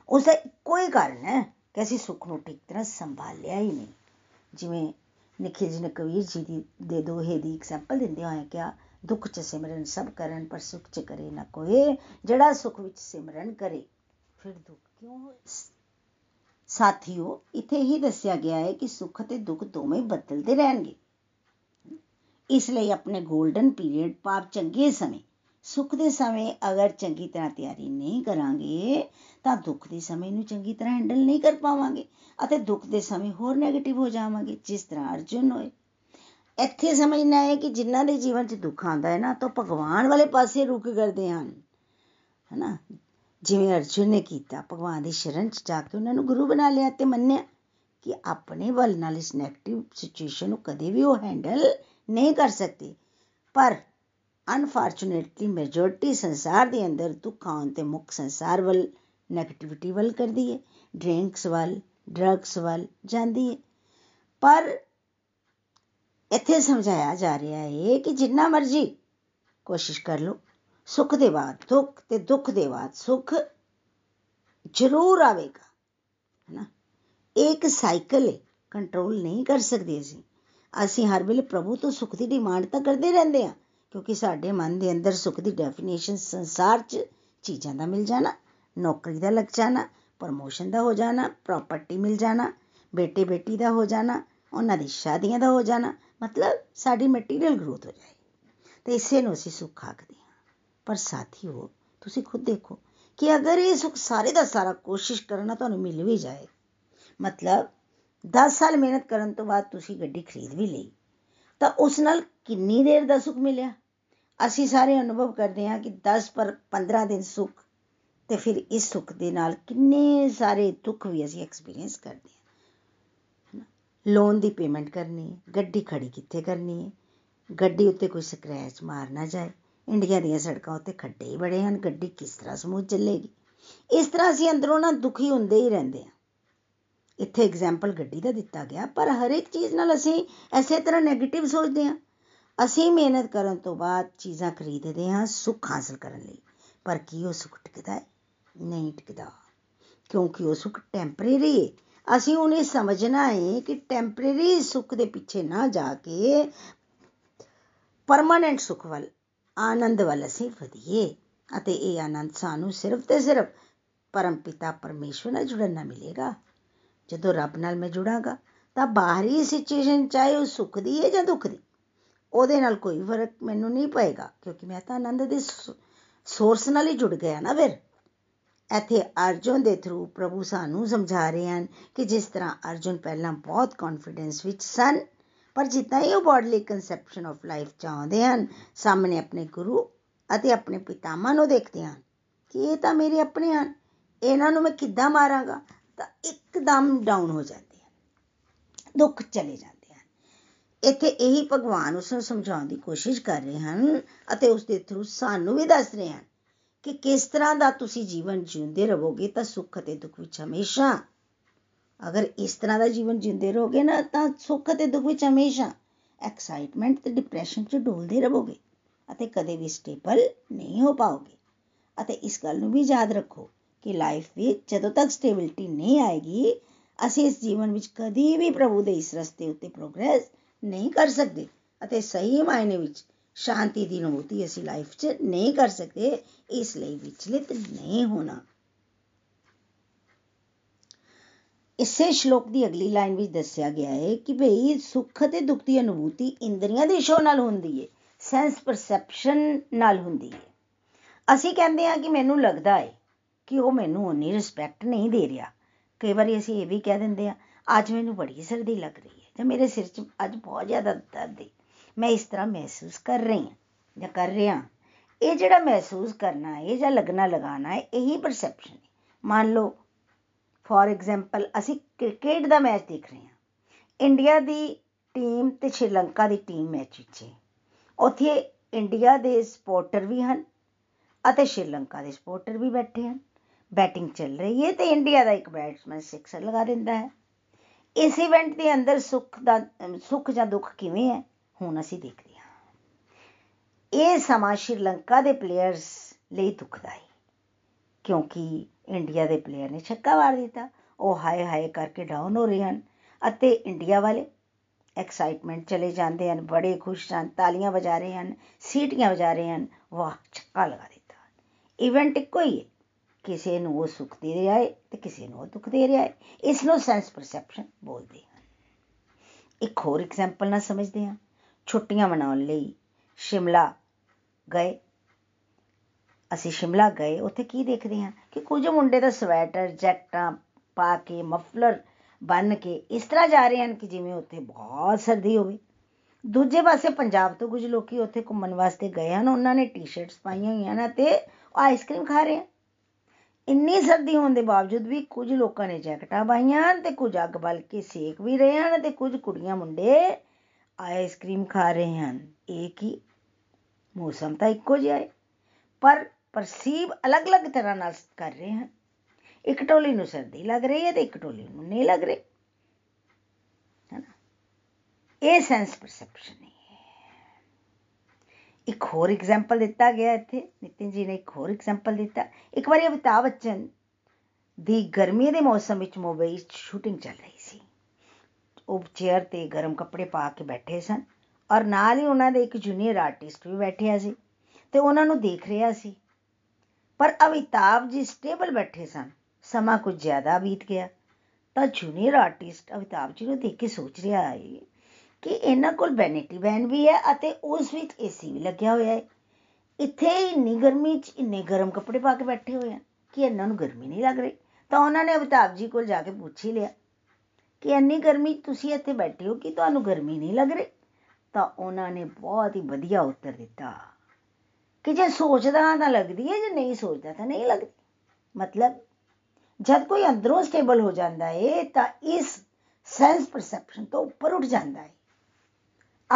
ਉਸ ਦਾ ਇੱਕੋ ਹੀ ਕਾਰਨ ਹੈ ਕਿ ਅਸੀਂ ਸੁੱਖ ਨੂੰ ਠੀਕ ਤਰ੍ਹਾਂ ਸੰਭਾਲਿਆ ਹੀ ਨਹੀਂ। ਜਿਵੇਂ ਨਿਖਿਲ ਜੀ ਨੇ ਕਬੀਰ ਜੀ ਦੀ, ਦੇ ਦੋਹੇ ਦੀ ਐਗਜ਼ਾਮਪਲ ਦਿੰਦੇ ਹੋਏ ਕਿਹਾ ਦੁੱਖ 'ਚ ਸਿਮਰਨ ਸਭ ਕਰਨ, ਪਰ ਸੁੱਖ 'ਚ ਕਰੇ ਨਾ ਕੋਈ। ਜਿਹੜਾ ਸੁੱਖ ਵਿੱਚ ਸਿਮਰਨ ਕਰੇ, ਫਿਰ ਦੁੱਖ ਕਿਉਂ ਹੋਏ? ਸਾਥੀਓ, ਇੱਥੇ ਹੀ ਦੱਸਿਆ ਗਿਆ ਹੈ ਕਿ ਸੁੱਖ ਤੇ ਦੁੱਖ ਦੋਵੇਂ ਬਦਲਦੇ ਰਹਿਣਗੇ। ਇਸ ਲਈ ਆਪਣੇ 골ਡਨ ਪੀਰੀਅਡ ਪਾਪ ਚੰਗੇ ਸਮੇਂ, ਸੁੱਖ ਦੇ ਸਮੇਂ ਅਗਰ ਚੰਗੀ ਤਰ੍ਹਾਂ ਤਿਆਰੀ ਨਹੀਂ ਕਰਾਂਗੇ, ਤਾਂ ਦੁੱਖ ਦੇ ਸਮੇਂ ਨੂੰ ਚੰਗੀ ਤਰ੍ਹਾਂ ਹੈਂਡਲ ਨਹੀਂ ਕਰ ਪਾਵਾਂਗੇ ਅਤੇ ਦੁੱਖ ਦੇ ਸਮੇਂ ਹੋਰ 네ਗੇਟਿਵ ਹੋ ਜਾਵਾਂਗੇ, ਜਿਸ ਤਰ੍ਹਾਂ ਅਰਜੁਨ ਹੋਏ। ਇੱਥੇ ਸਮਝਣਾ ਹੈ ਕਿ ਜਿਨ੍ਹਾਂ ਦੇ ਜੀਵਨ 'ਚ ਦੁੱਖ ਆਉਂਦਾ ਹੈ ਨਾ, ਤਾਂ ਭਗਵਾਨ ਵਾਲੇ ਪਾਸੇ ਰੁਕ ਕਰਦੇ ਹਨ, ਹਨਾ? ਜਿਵੇਂ ਅਰਜੁਨ ਨੇ ਕੀਤਾ, ਭਗਵਾਨ ਦੀ ਸ਼ਰਨ 'ਚ ਜਾ ਕੇ ਉਹਨਾਂ ਨੂੰ ਗੁਰੂ ਬਣਾ ਲਿਆ ਤੇ ਮੰਨਿਆ ਕਿ ਆਪਣੇ ਵੱਲ ਨਾਲ ਇਸ 네ਗੇਟਿਵ ਸਿਚੁਏਸ਼ਨ ਨੂੰ ਕਦੇ ਵੀ ਉਹ ਹੈਂਡਲ ਨਹੀਂ ਕਰ ਸਕਦੇ। ਪਰ ਅਨਫੋਰਚੂਨੇਟਲੀ ਮੈਜੋਰਟੀ ਸੰਸਾਰ ਦੇ ਅੰਦਰ ਦੁੱਖ ਆਉਣ ਤੇ ਮੁੱਖ ਸੰਸਾਰ ਵੱਲ ਨੈਗੇਟਿਵਿਟੀ ਵੱਲ ਕਰਦੀ ਹੈ ਡਰਿੰਕਸ ਵੱਲ ਡਰੱਗਸ ਵੱਲ ਜਾਂਦੀ ਹੈ। ਪਰ ਇੱਥੇ ਸਮਝਾਇਆ ਜਾ ਰਿਹਾ ਹੈ ਕਿ ਜਿੰਨਾ ਮਰਜ਼ੀ ਕੋਸ਼ਿਸ਼ ਕਰ ਲਓ, ਸੁੱਖ ਦੇ ਬਾਅਦ ਦੁੱਖ ਤੇ ਦੁੱਖ ਦੇ ਬਾਅਦ ਸੁੱਖ ਜ਼ਰੂਰ ਆਵੇਗਾ, ਹੈਨਾ? ਇੱਕ ਸਾਈਕਲ ਹੈ ਕੰਟਰੋਲ ਨਹੀਂ ਕਰ ਸਕਦੇ ਅਸੀਂ। ਅਸੀਂ ਹਰ ਵੇਲੇ ਪ੍ਰਭੂ ਤੋਂ ਸੁੱਖ ਦੀ ਡਿਮਾਂਡ ਤਾਂ ਕਰਦੇ ਰਹਿੰਦੇ ਆ ਕਿਉਂਕਿ ਸਾਡੇ ਮਨ ਦੇ ਅੰਦਰ ਸੁੱਖ ਦੀ ਡੈਫੀਨੇਸ਼ਨ ਸੰਸਾਰ 'ਚ ਚੀਜ਼ਾਂ ਦਾ ਮਿਲ ਜਾਣਾ, ਨੌਕਰੀ ਦਾ ਲੱਗ ਜਾਣਾ ਪ੍ਰਮੋਸ਼ਨ ਦਾ ਹੋ ਜਾਣਾ ਪ੍ਰਾਪਰਟੀ ਮਿਲ ਜਾਣਾ ਬੇਟੇ ਬੇਟੀ ਦਾ ਹੋ ਜਾਣਾ, ਉਹਨਾਂ ਦੀ ਸ਼ਾਦੀਆਂ ਦਾ ਹੋ ਜਾਣਾ ਮਤਲਬ ਸਾਡੀ ਮਟੀਰੀਅਲ ਗਰੋਥ ਹੋ ਜਾਏ ਤੇ ਇਸੇ ਨੂੰ ਅਸੀਂ ਸੁੱਖ ਆਖਦੇ ਹਾਂ। ਪਰ ਸਾਥੀਓ, ਤੁਸੀਂ ਖੁਦ ਦੇਖੋ ਕਿ ਅਗਰ ਇਹ ਸੁੱਖ ਸਾਰੇ ਦਾ ਸਾਰਾ ਕੋਸ਼ਿਸ਼ ਕਰਨਾ ਤੁਹਾਨੂੰ ਮਿਲ ਵੀ ਜਾਏ, ਮਤਲਬ 10 ਸਾਲ ਮਿਹਨਤ ਕਰਨ ਤੋਂ ਬਾਅਦ ਤੁਸੀਂ ਗੱਡੀ ਖਰੀਦ ਵੀ ਲਈ, ਤਾਂ ਉਸ ਨਾਲ ਕਿੰਨੀ ਦੇਰ ਦਾ ਸੁੱਖ ਮਿਲਿਆ? ਅਸੀਂ ਸਾਰੇ ਅਨੁਭਵ ਕਰਦੇ ਹਾਂ ਕਿ 10 ਪਰ 15 ਦਿਨ ਸੁੱਖ, ਤੇ ਫਿਰ ਇਸ ਸੁੱਖ ਦੇ ਨਾਲ ਕਿੰਨੇ ਸਾਰੇ ਦੁੱਖ ਵੀ ਅਸੀਂ ਐਕਸਪੀਰੀਅੰਸ ਕਰਦੇ ਹਾਂ। ਲੋਨ ਦੀ ਪੇਮੈਂਟ ਕਰਨੀ ਹੈ, ਗੱਡੀ ਖੜੀ ਕਿੱਥੇ ਕਰਨੀ ਹੈ? ਗੱਡੀ ਉੱਤੇ ਕੋਈ ਸਕ੍ਰੈਚ ਮਾਰ ਨਾ ਜਾਏ। ਇੰਡੀਆ ਦੀਆਂ ਸੜਕਾਂ ਉੱਤੇ ਖੱਡੇ ਹੀ ਬੜੇ ਹਨ, ਗੱਡੀ ਕਿਸ ਤਰ੍ਹਾਂ ਸਮੂਥ ਚੱਲੇਗੀ? ਇਸ ਤਰ੍ਹਾਂ ਅਸੀਂ ਅੰਦਰੋਂ ਨਾ ਦੁਖੀ ਹੁੰਦੇ ਹੀ ਰਹਿੰਦੇ ਹਾਂ। ਇੱਥੇ ਐਗਜ਼ਾਮਪਲ ਗੱਡੀ ਦਾ ਦਿੱਤਾ ਗਿਆ, ਪਰ ਹਰ ਇੱਕ ਚੀਜ਼ ਨਾਲ ਅਸੀਂ ਐਸੇ ਤਰ੍ਹਾਂ 네ਗੇਟਿਵ ਸੋਚਦੇ ਹਾਂ। ਅਸੀਂ ਮਿਹਨਤ ਕਰਨ ਤੋਂ ਬਾਅਦ ਚੀਜ਼ਾਂ ਖਰੀਦਦੇ ਹਾਂ, ਸੁੱਖ ਹਾਸਲ ਕਰਨ ਲਈ। ਪਰ ਕੀ ਉਹ ਸੁੱਖ ਟਿਕਦਾ ਹੈ? ਨਹੀਂ ਟਿਕਦਾ। ਕਿਉਂਕਿ ਉਹ ਸੁੱਖ ਟੈਂਪਰੇਰੀ ਹੈ। ਅਸੀਂ ਉਹਨੇ ਸਮਝਣਾ ਹੈ ਕਿ ਟੈਂਪਰੇਰੀ ਸੁੱਖ ਦੇ ਪਿੱਛੇ ਨਾ ਜਾ ਕੇ ਪਰਮਾਨੈਂਟ ਸੁੱਖ ਵੱਲ, ਆਨੰਦ ਵੱਲ ਅਸੀਂ ਵਧੀਏ। ਅਤੇ ਇਹ ਆਨੰਦ ਸਾਨੂੰ ਸਿਰਫ ਤੇ ਸਿਰਫ ਪਰਮ ਪਿਤਾ ਪਰਮੇਸ਼ਵਰ ਨਾਲ ਜੁੜਨ ਨਾਲ ਮਿਲੇਗਾ। ਜਦੋਂ ਰੱਬ ਨਾਲ ਮੈਂ ਜੁੜਾਂਗਾ, ਤਾਂ ਬਾਹਰੀ ਸਿਚੁਏਸ਼ਨ ਚਾਹੇ ਉਹ ਸੁੱਖ ਦੀ ਹੈ ਜਾਂ ਦੁੱਖ ਦੀ, ਉਹਦੇ ਨਾਲ ਕੋਈ ਫ਼ਰਕ ਮੈਨੂੰ ਨਹੀਂ ਪਏਗਾ, ਕਿਉਂਕਿ ਮੈਂ ਤਾਂ ਆਨੰਦ ਦੇ ਸੋਰਸ ਨਾਲ ਹੀ ਜੁੜ ਗਿਆ ਨਾ ਫਿਰ। ਇੱਥੇ ਅਰਜੁਨ ਦੇ ਥਰੂ ਪ੍ਰਭੂ ਸਾਨੂੰ ਸਮਝਾ ਰਹੇ ਹਨ ਕਿ ਜਿਸ ਤਰ੍ਹਾਂ ਅਰਜੁਨ ਪਹਿਲਾਂ ਬਹੁਤ ਕੌਨਫੀਡੈਂਸ ਵਿੱਚ ਸਨ, ਪਰ ਜਿੱਦਾਂ ਹੀ ਉਹ ਬੋਡਲੀ ਕਨਸੈਪਸ਼ਨ ਆਫ ਲਾਈਫ ਚਾਹੁੰਦੇ ਹਨ, ਸਾਹਮਣੇ ਆਪਣੇ ਗੁਰੂ ਅਤੇ ਆਪਣੇ ਪਿਤਾਮਾ ਨੂੰ ਦੇਖਦੇ ਹਨ ਕਿ ਇਹ ਤਾਂ ਮੇਰੇ ਆਪਣੇ ਹਨ, ਇਹਨਾਂ ਨੂੰ ਮੈਂ ਕਿੱਦਾਂ ਮਾਰਾਂਗਾ? ਤਾਂ ਇੱਕਦਮ ਡਾਊਨ ਹੋ ਜਾਂਦੇ ਹਨ, ਦੁੱਖ ਚਲੇ ਜਾਂਦੇ ਹਨ। ਇੱਥੇ ਇਹੀ ਭਗਵਾਨ ਉਸ ਨੂੰ ਸਮਝਾਉਣ ਦੀ ਕੋਸ਼ਿਸ਼ ਕਰ ਰਹੇ ਹਨ ਅਤੇ ਉਸ ਦੇ ਥਰੂ ਸਾਨੂੰ ਵੀ ਦੱਸ ਰਹੇ ਹਨ ਕਿ ਕਿਸ ਤਰ੍ਹਾਂ ਦਾ ਤੁਸੀਂ ਜੀਵਨ ਜਿਉਂਦੇ ਰਹੋਗੇ ਤਾਂ ਸੁੱਖ ਅਤੇ ਦੁੱਖ ਵਿੱਚ ਹਮੇਸ਼ਾ। ਅਗਰ ਇਸ ਤਰ੍ਹਾਂ ਦਾ ਜੀਵਨ ਜਿਉਂਦੇ ਰਹੋਗੇ ਨਾ ਤਾਂ ਸੁੱਖ ਅਤੇ ਦੁੱਖ ਵਿੱਚ ਹਮੇਸ਼ਾ ਐਕਸਾਈਟਮੈਂਟ ਤੇ ਡਿਪਰੈਸ਼ਨ 'ਚ ਡੋਲਦੇ ਰਹੋਗੇ ਅਤੇ ਕਦੇ ਵੀ ਸਟੇਬਲ ਨਹੀਂ ਹੋ ਪਾਓਗੇ। ਅਤੇ ਇਸ ਗੱਲ ਨੂੰ ਵੀ ਯਾਦ ਰੱਖੋ ਕਿ ਲਾਈਫ ਵਿੱਚ ਜਦੋਂ ਤੱਕ ਸਟੇਬਿਲਿਟੀ ਨਹੀਂ ਆਏਗੀ, ਅਸੀਂ ਇਸ ਜੀਵਨ ਵਿੱਚ ਕਦੀ ਵੀ ਪ੍ਰਭੂ ਦੇ ਇਸ ਰਸਤੇ ਉੱਤੇ ਪ੍ਰੋਗਰੈਸ ਨਹੀਂ ਕਰ ਸਕਦੇ ਅਤੇ ਸਹੀ ਮਾਇਨੇ ਵਿੱਚ ਸ਼ਾਂਤੀ ਦੀ ਅਨੁਭੂਤੀ ਅਸੀਂ ਲਾਈਫ 'ਚ ਨਹੀਂ ਕਰ ਸਕਦੇ, ਇਸ ਲਈ ਵਿਚਲਿਤ ਨਹੀਂ ਹੋਣਾ। ਇਸੇ ਸ਼ਲੋਕ ਦੀ ਅਗਲੀ ਲਾਈਨ ਵਿੱਚ ਦੱਸਿਆ ਗਿਆ ਹੈ ਕਿ ਭਈ ਸੁੱਖ ਅਤੇ ਦੁੱਖ ਦੀ ਅਨੁਭੂਤੀ ਇੰਦਰੀਆਂ ਦੇ ਸ਼ੋ ਨਾਲ ਹੁੰਦੀ ਹੈ ਸੈਂਸ ਪਰਸੈਪਸ਼ਨ ਨਾਲ ਹੁੰਦੀ ਹੈ ਅਸੀਂ ਕਹਿੰਦੇ ਹਾਂ ਕਿ ਮੈਨੂੰ ਲੱਗਦਾ ਹੈ ਕਿ ਉਹ ਮੈਨੂੰ ਉਨੀ ਰਿਸਪੈਕਟ ਨਹੀਂ ਦੇ ਰਿਹਾ। ਕਈ ਵਾਰੀ ਅਸੀਂ ਇਹ ਵੀ ਕਹਿ ਦਿੰਦੇ ਆ ਅੱਜ ਮੈਨੂੰ ਬੜੀ ਸਰਦੀ ਲੱਗ ਰਹੀ ਹੈ ਜਾਂ ਮੇਰੇ ਸਿਰ 'ਚ ਅੱਜ ਬਹੁਤ ਜ਼ਿਆਦਾ ਦਰਦ ਹੈ ਮੈਂ ਇਸ ਤਰ੍ਹਾਂ ਮਹਿਸੂਸ ਕਰ ਰਹੀ ਹਾਂ ਜਾਂ ਕਰ ਰਿਹਾ ਇਹ ਜਿਹੜਾ ਮਹਿਸੂਸ ਕਰਨਾ ਹੈ ਜਾਂ ਲੱਗਣਾ ਲਗਾਣਾ ਹੈ ਇਹੀ ਪਰਸੈਪਸ਼ਨ ਹੈ ਮੰਨ ਲਓ ਫੋਰ ਐਗਜ਼ਾਮਪਲ ਅਸੀਂ ਕ੍ਰਿਕਟ ਦਾ ਮੈਚ ਦੇਖ ਰਹੇ ਹਾਂ ਇੰਡੀਆ ਦੀ ਟੀਮ ਤੇ ਸ਼੍ਰੀਲੰਕਾ ਦੀ ਟੀਮ ਮੈਚ ਵਿੱਚ ਹੈ ਉੱਥੇ ਇੰਡੀਆ ਦੇ ਸਪੋਰਟਰ ਵੀ ਹਨ ਅਤੇ ਸ਼੍ਰੀਲੰਕਾ ਦੇ ਸਪੋਰਟਰ ਵੀ ਬੈਠੇ ਹਨ ਬੈਟਿੰਗ ਚੱਲ ਰਹੀ ਹੈ ਤੇ ਇੰਡੀਆ ਦਾ ਇੱਕ ਬੈਟਸਮੈਨ ਸਿਕਸਰ ਲਗਾ ਦਿੰਦਾ ਹੈ ਇਸ ਇਵੈਂਟ ਦੇ ਅੰਦਰ ਸੁੱਖ ਦਾ ਸੁੱਖ ਜਾਂ ਦੁੱਖ ਕਿਵੇਂ ਹੈ ਹੁਣ ਅਸੀਂ ਦੇਖਦੇ ਹਾਂ। ਇਹ ਸਮਾਂ ਸ਼੍ਰੀਲੰਕਾ ਦੇ ਪਲੇਅਰਸ ਲਈ ਦੁਖਦਾਈ, ਕਿਉਂਕਿ ਇੰਡੀਆ ਦੇ ਪਲੇਅਰ ਨੇ ਛੱਕਾ ਮਾਰ ਦਿੱਤਾ। ਉਹ ਹਾਏ ਹਾਏ ਕਰਕੇ ਡਾਊਨ ਹੋ ਰਹੇ ਹਨ ਅਤੇ ਇੰਡੀਆ ਵਾਲੇ ਐਕਸਾਈਟਮੈਂਟ ਚਲੇ ਜਾਂਦੇ ਹਨ, ਬੜੇ ਖੁਸ਼ ਹਨ, ਤਾਲੀਆਂ ਵਜਾ ਰਹੇ ਹਨ, ਸੀਟੀਆਂ ਵਜਾ ਰਹੇ ਹਨ, ਵਾਹ, ਛੱਕਾ ਲਗਾ ਦਿੱਤਾ। ਇਵੈਂਟ ਇੱਕੋ ਹੀ ਹੈ, ਕਿਸੇ ਨੂੰ ਉਹ ਸੁੱਖ ਦੇ ਰਿਹਾ ਹੈ ਤੇ ਕਿਸੇ ਨੂੰ ਉਹ ਦੁੱਖ ਦੇ ਰਿਹਾ ਹੈ। ਇਸ ਨੂੰ ਸੈਂਸ ਪਰਸੈਪਸ਼ਨ ਬੋਲਦੇ ਹਨ। ਇੱਕ ਹੋਰ ਐਗਜ਼ਾਮਪਲ ਨਾਲ ਸਮਝਦੇ ਹਾਂ। ਛੁੱਟੀਆਂ ਮਨਾਉਣ ਲਈ ਸ਼ਿਮਲਾ ਗਏ। ਅਸੀਂ ਸ਼ਿਮਲਾ ਗਏ, ਉੱਥੇ ਕੀ ਦੇਖਦੇ ਹਾਂ? ਕਿ ਕੁਝ ਮੁੰਡੇ ਤਾਂ ਸਵੈਟਰ, ਜੈਕਟਾਂ ਪਾ ਕੇ, ਮਫਲਰ ਬੰਨ ਕੇ ਇਸ ਤਰ੍ਹਾਂ ਜਾ ਰਹੇ ਹਨ ਕਿ ਜਿਵੇਂ ਉੱਥੇ ਬਹੁਤ ਸਰਦੀ ਹੋਵੇ। ਦੂਜੇ ਪਾਸੇ ਪੰਜਾਬ ਤੋਂ ਕੁਝ ਲੋਕੀ ਉੱਥੇ ਘੁੰਮਣ ਵਾਸਤੇ ਗਏ ਹਨ। ਉਹਨਾਂ ਨੇ ਟੀ-ਸ਼ਰਟਸ ਪਾਈਆਂ ਹੋਈਆਂ ਨੇ ਤੇ ਆਈਸਕ੍ਰੀਮ ਖਾ ਰਹੇ ਹਨ। ਇੰਨੀ ਸਰਦੀ ਹੋਣ ਦੇ ਬਾਵਜੂਦ ਵੀ ਕੁਝ ਲੋਕਾਂ ਨੇ ਜੈਕਟਾਂ ਪਾਈਆਂ ਹਨ ਤੇ ਕੁਝ ਅੱਗ ਬਲ ਕੇ ਸੇਕ ਵੀ ਰਹੇ ਹਨ ਤੇ ਕੁਝ ਕੁੜੀਆਂ ਮੁੰਡੇ ਆਈਸਕ੍ਰੀਮ ਖਾ ਰਹੇ ਹਨ। ਇਹ ਕੀ ਮੌਸਮ ਤਾਂ ਇੱਕੋ ਜਿਹਾ ਹੈ, ਪਰ ਪਰਸੀਵ ਅਲੱਗ-ਅਲੱਗ ਤਰ੍ਹਾਂ ਨਾਲ ਕਰ ਰਹੇ ਹਨ। ਇੱਕ ਟੋਲੀ ਨੂੰ ਸਰਦੀ ਲੱਗ ਰਹੀ ਹੈ ਤੇ ਇੱਕ ਟੋਲੀ ਨੂੰ ਨਹੀਂ ਲੱਗ ਰਹੀ। ਹੈ ਨਾ ਇਹ ਸੈਂਸ ਪਰਸੈਪਸ਼ਨ ਹੈ ਇੱਕ ਹੋਰ ਐਗਜ਼ਾਮਪਲ ਦਿੱਤਾ ਗਿਆ ਇੱਥੇ। ਨਿਤਿਨ ਜੀ ਨੇ ਇੱਕ ਹੋਰ ਐਗਜ਼ਾਮਪਲ ਦਿੱਤਾ। ਇੱਕ ਵਾਰੀ ਅਮਿਤਾਭ ਬੱਚਨ ਦੀ ਗਰਮੀ ਦੇ ਮੌਸਮ ਵਿੱਚ ਮੁੰਬਈ 'ਚ ਸ਼ੂਟਿੰਗ ਚੱਲ ਰਹੀ ਸੀ। ਉਹ ਚੇਅਰ ਤੇ ਗਰਮ ਕੱਪੜੇ ਪਾ ਕੇ ਬੈਠੇ ਸਨ ਔਰ ਨਾਲ ਹੀ ਉਹਨਾਂ ਦੇ ਇੱਕ ਜੂਨੀਅਰ ਆਰਟਿਸਟ ਵੀ ਬੈਠਿਆ ਸੀ ਤੇ ਉਹਨਾਂ ਨੂੰ ਦੇਖ ਰਿਹਾ ਸੀ। ਪਰ ਅਮਿਤਾਭ ਜੀ ਸਟੇਬਲ ਬੈਠੇ ਸਨ। ਸਮਾਂ ਕੁਝ ਜ਼ਿਆਦਾ ਬੀਤ ਗਿਆ। ਤਾਂ ਜੂਨੀਅਰ ਆਰਟਿਸਟ ਅਮਿਤਾਭ ਜੀ ਨੂੰ ਦੇਖ ਕੇ ਸੋਚ ਰਿਹਾ ਹੈ ਕਿ ਇਹਨਾਂ ਕੋਲ ਵੈਨਿਟੀ ਵੈਨ ਵੀ ਹੈ ਅਤੇ ਉਸ ਵਿੱਚ ਏਸੀ ਵੀ ਲੱਗਿਆ ਹੋਇਆ ਹੈ। ਇੱਥੇ ਇੰਨੀ ਗਰਮੀ 'ਚ ਇੰਨੇ ਗਰਮ ਕੱਪੜੇ ਪਾ ਕੇ ਬੈਠੇ ਹੋਏ ਆ ਕਿ ਇਹਨਾਂ ਨੂੰ ਗਰਮੀ ਨਹੀਂ ਲੱਗ ਰਹੀ। ਤਾਂ ਉਹਨਾਂ ਨੇ ਅਮਿਤਾਭ ਜੀ ਕੋਲ ਜਾ ਕੇ ਪੁੱਛ ਹੀ ਲਿਆ ਕਿ ਇੰਨੀ ਗਰਮੀ ਤੁਸੀਂ ਇੱਥੇ ਬੈਠੇ ਹੋ ਕਿ ਤੁਹਾਨੂੰ ਗਰਮੀ ਨਹੀਂ ਲੱਗ ਰਹੀ? ਤਾਂ ਉਹਨਾਂ ਨੇ ਬਹੁਤ ਹੀ ਵਧੀਆ ਉੱਤਰ ਦਿੱਤਾ। ਕਿ ਜੇ ਸੋਚਦਾ ਤਾਂ ਲੱਗਦੀ ਹੈ, ਜੇ ਨਹੀਂ ਸੋਚਦਾ ਤਾਂ ਨਹੀਂ ਲੱਗਦੀ। ਮਤਲਬ, ਜਦ ਕੋਈ ਅੰਦਰੋਂ ਸਟੇਬਲ ਹੋ ਜਾਂਦਾ ਹੈ ਤਾਂ ਇਸ ਸੈਂਸ ਪਰਸੈਪਸ਼ਨ ਤੋਂ ਉੱਪਰ ਉੱਠ ਜਾਂਦਾ ਹੈ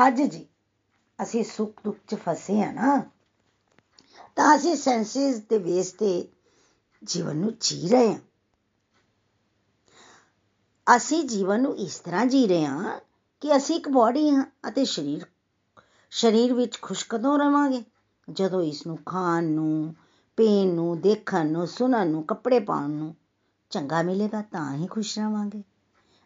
ਅੱਜ ਜੀ ਅਸੀਂ ਸੁੱਖ ਦੁੱਖ 'ਚ ਫਸੇ ਆ ਨਾ, ਤਾਂ ਅਸੀਂ ਸੈਂਸਿਸ ਦੇ ਬੇਸ ਤੇ ਜੀਵਨ ਨੂੰ ਜੀ ਰਹੇ ਹਾਂ। ਅਸੀਂ ਜੀਵਨ ਨੂੰ ਇਸ ਤਰ੍ਹਾਂ ਜੀ ਰਹੇ ਹਾਂ ਕਿ ਅਸੀਂ ਇੱਕ ਬਾਡੀ ਹਾਂ ਅਤੇ ਸਰੀਰ ਸਰੀਰ ਵਿੱਚ ਖੁਸ਼ ਕਦੋਂ ਰਵਾਂਗੇ? ਜਦੋਂ ਇਸ ਨੂੰ ਖਾਣ ਨੂੰ, ਪੀਣ ਨੂੰ, ਦੇਖਣ ਨੂੰ, ਸੁਣਨ ਨੂੰ, ਕੱਪੜੇ ਪਾਉਣ ਨੂੰ ਚੰਗਾ ਮਿਲੇਗਾ ਤਾਂ ਹੀ ਖੁਸ਼ ਰਵਾਂਗੇ।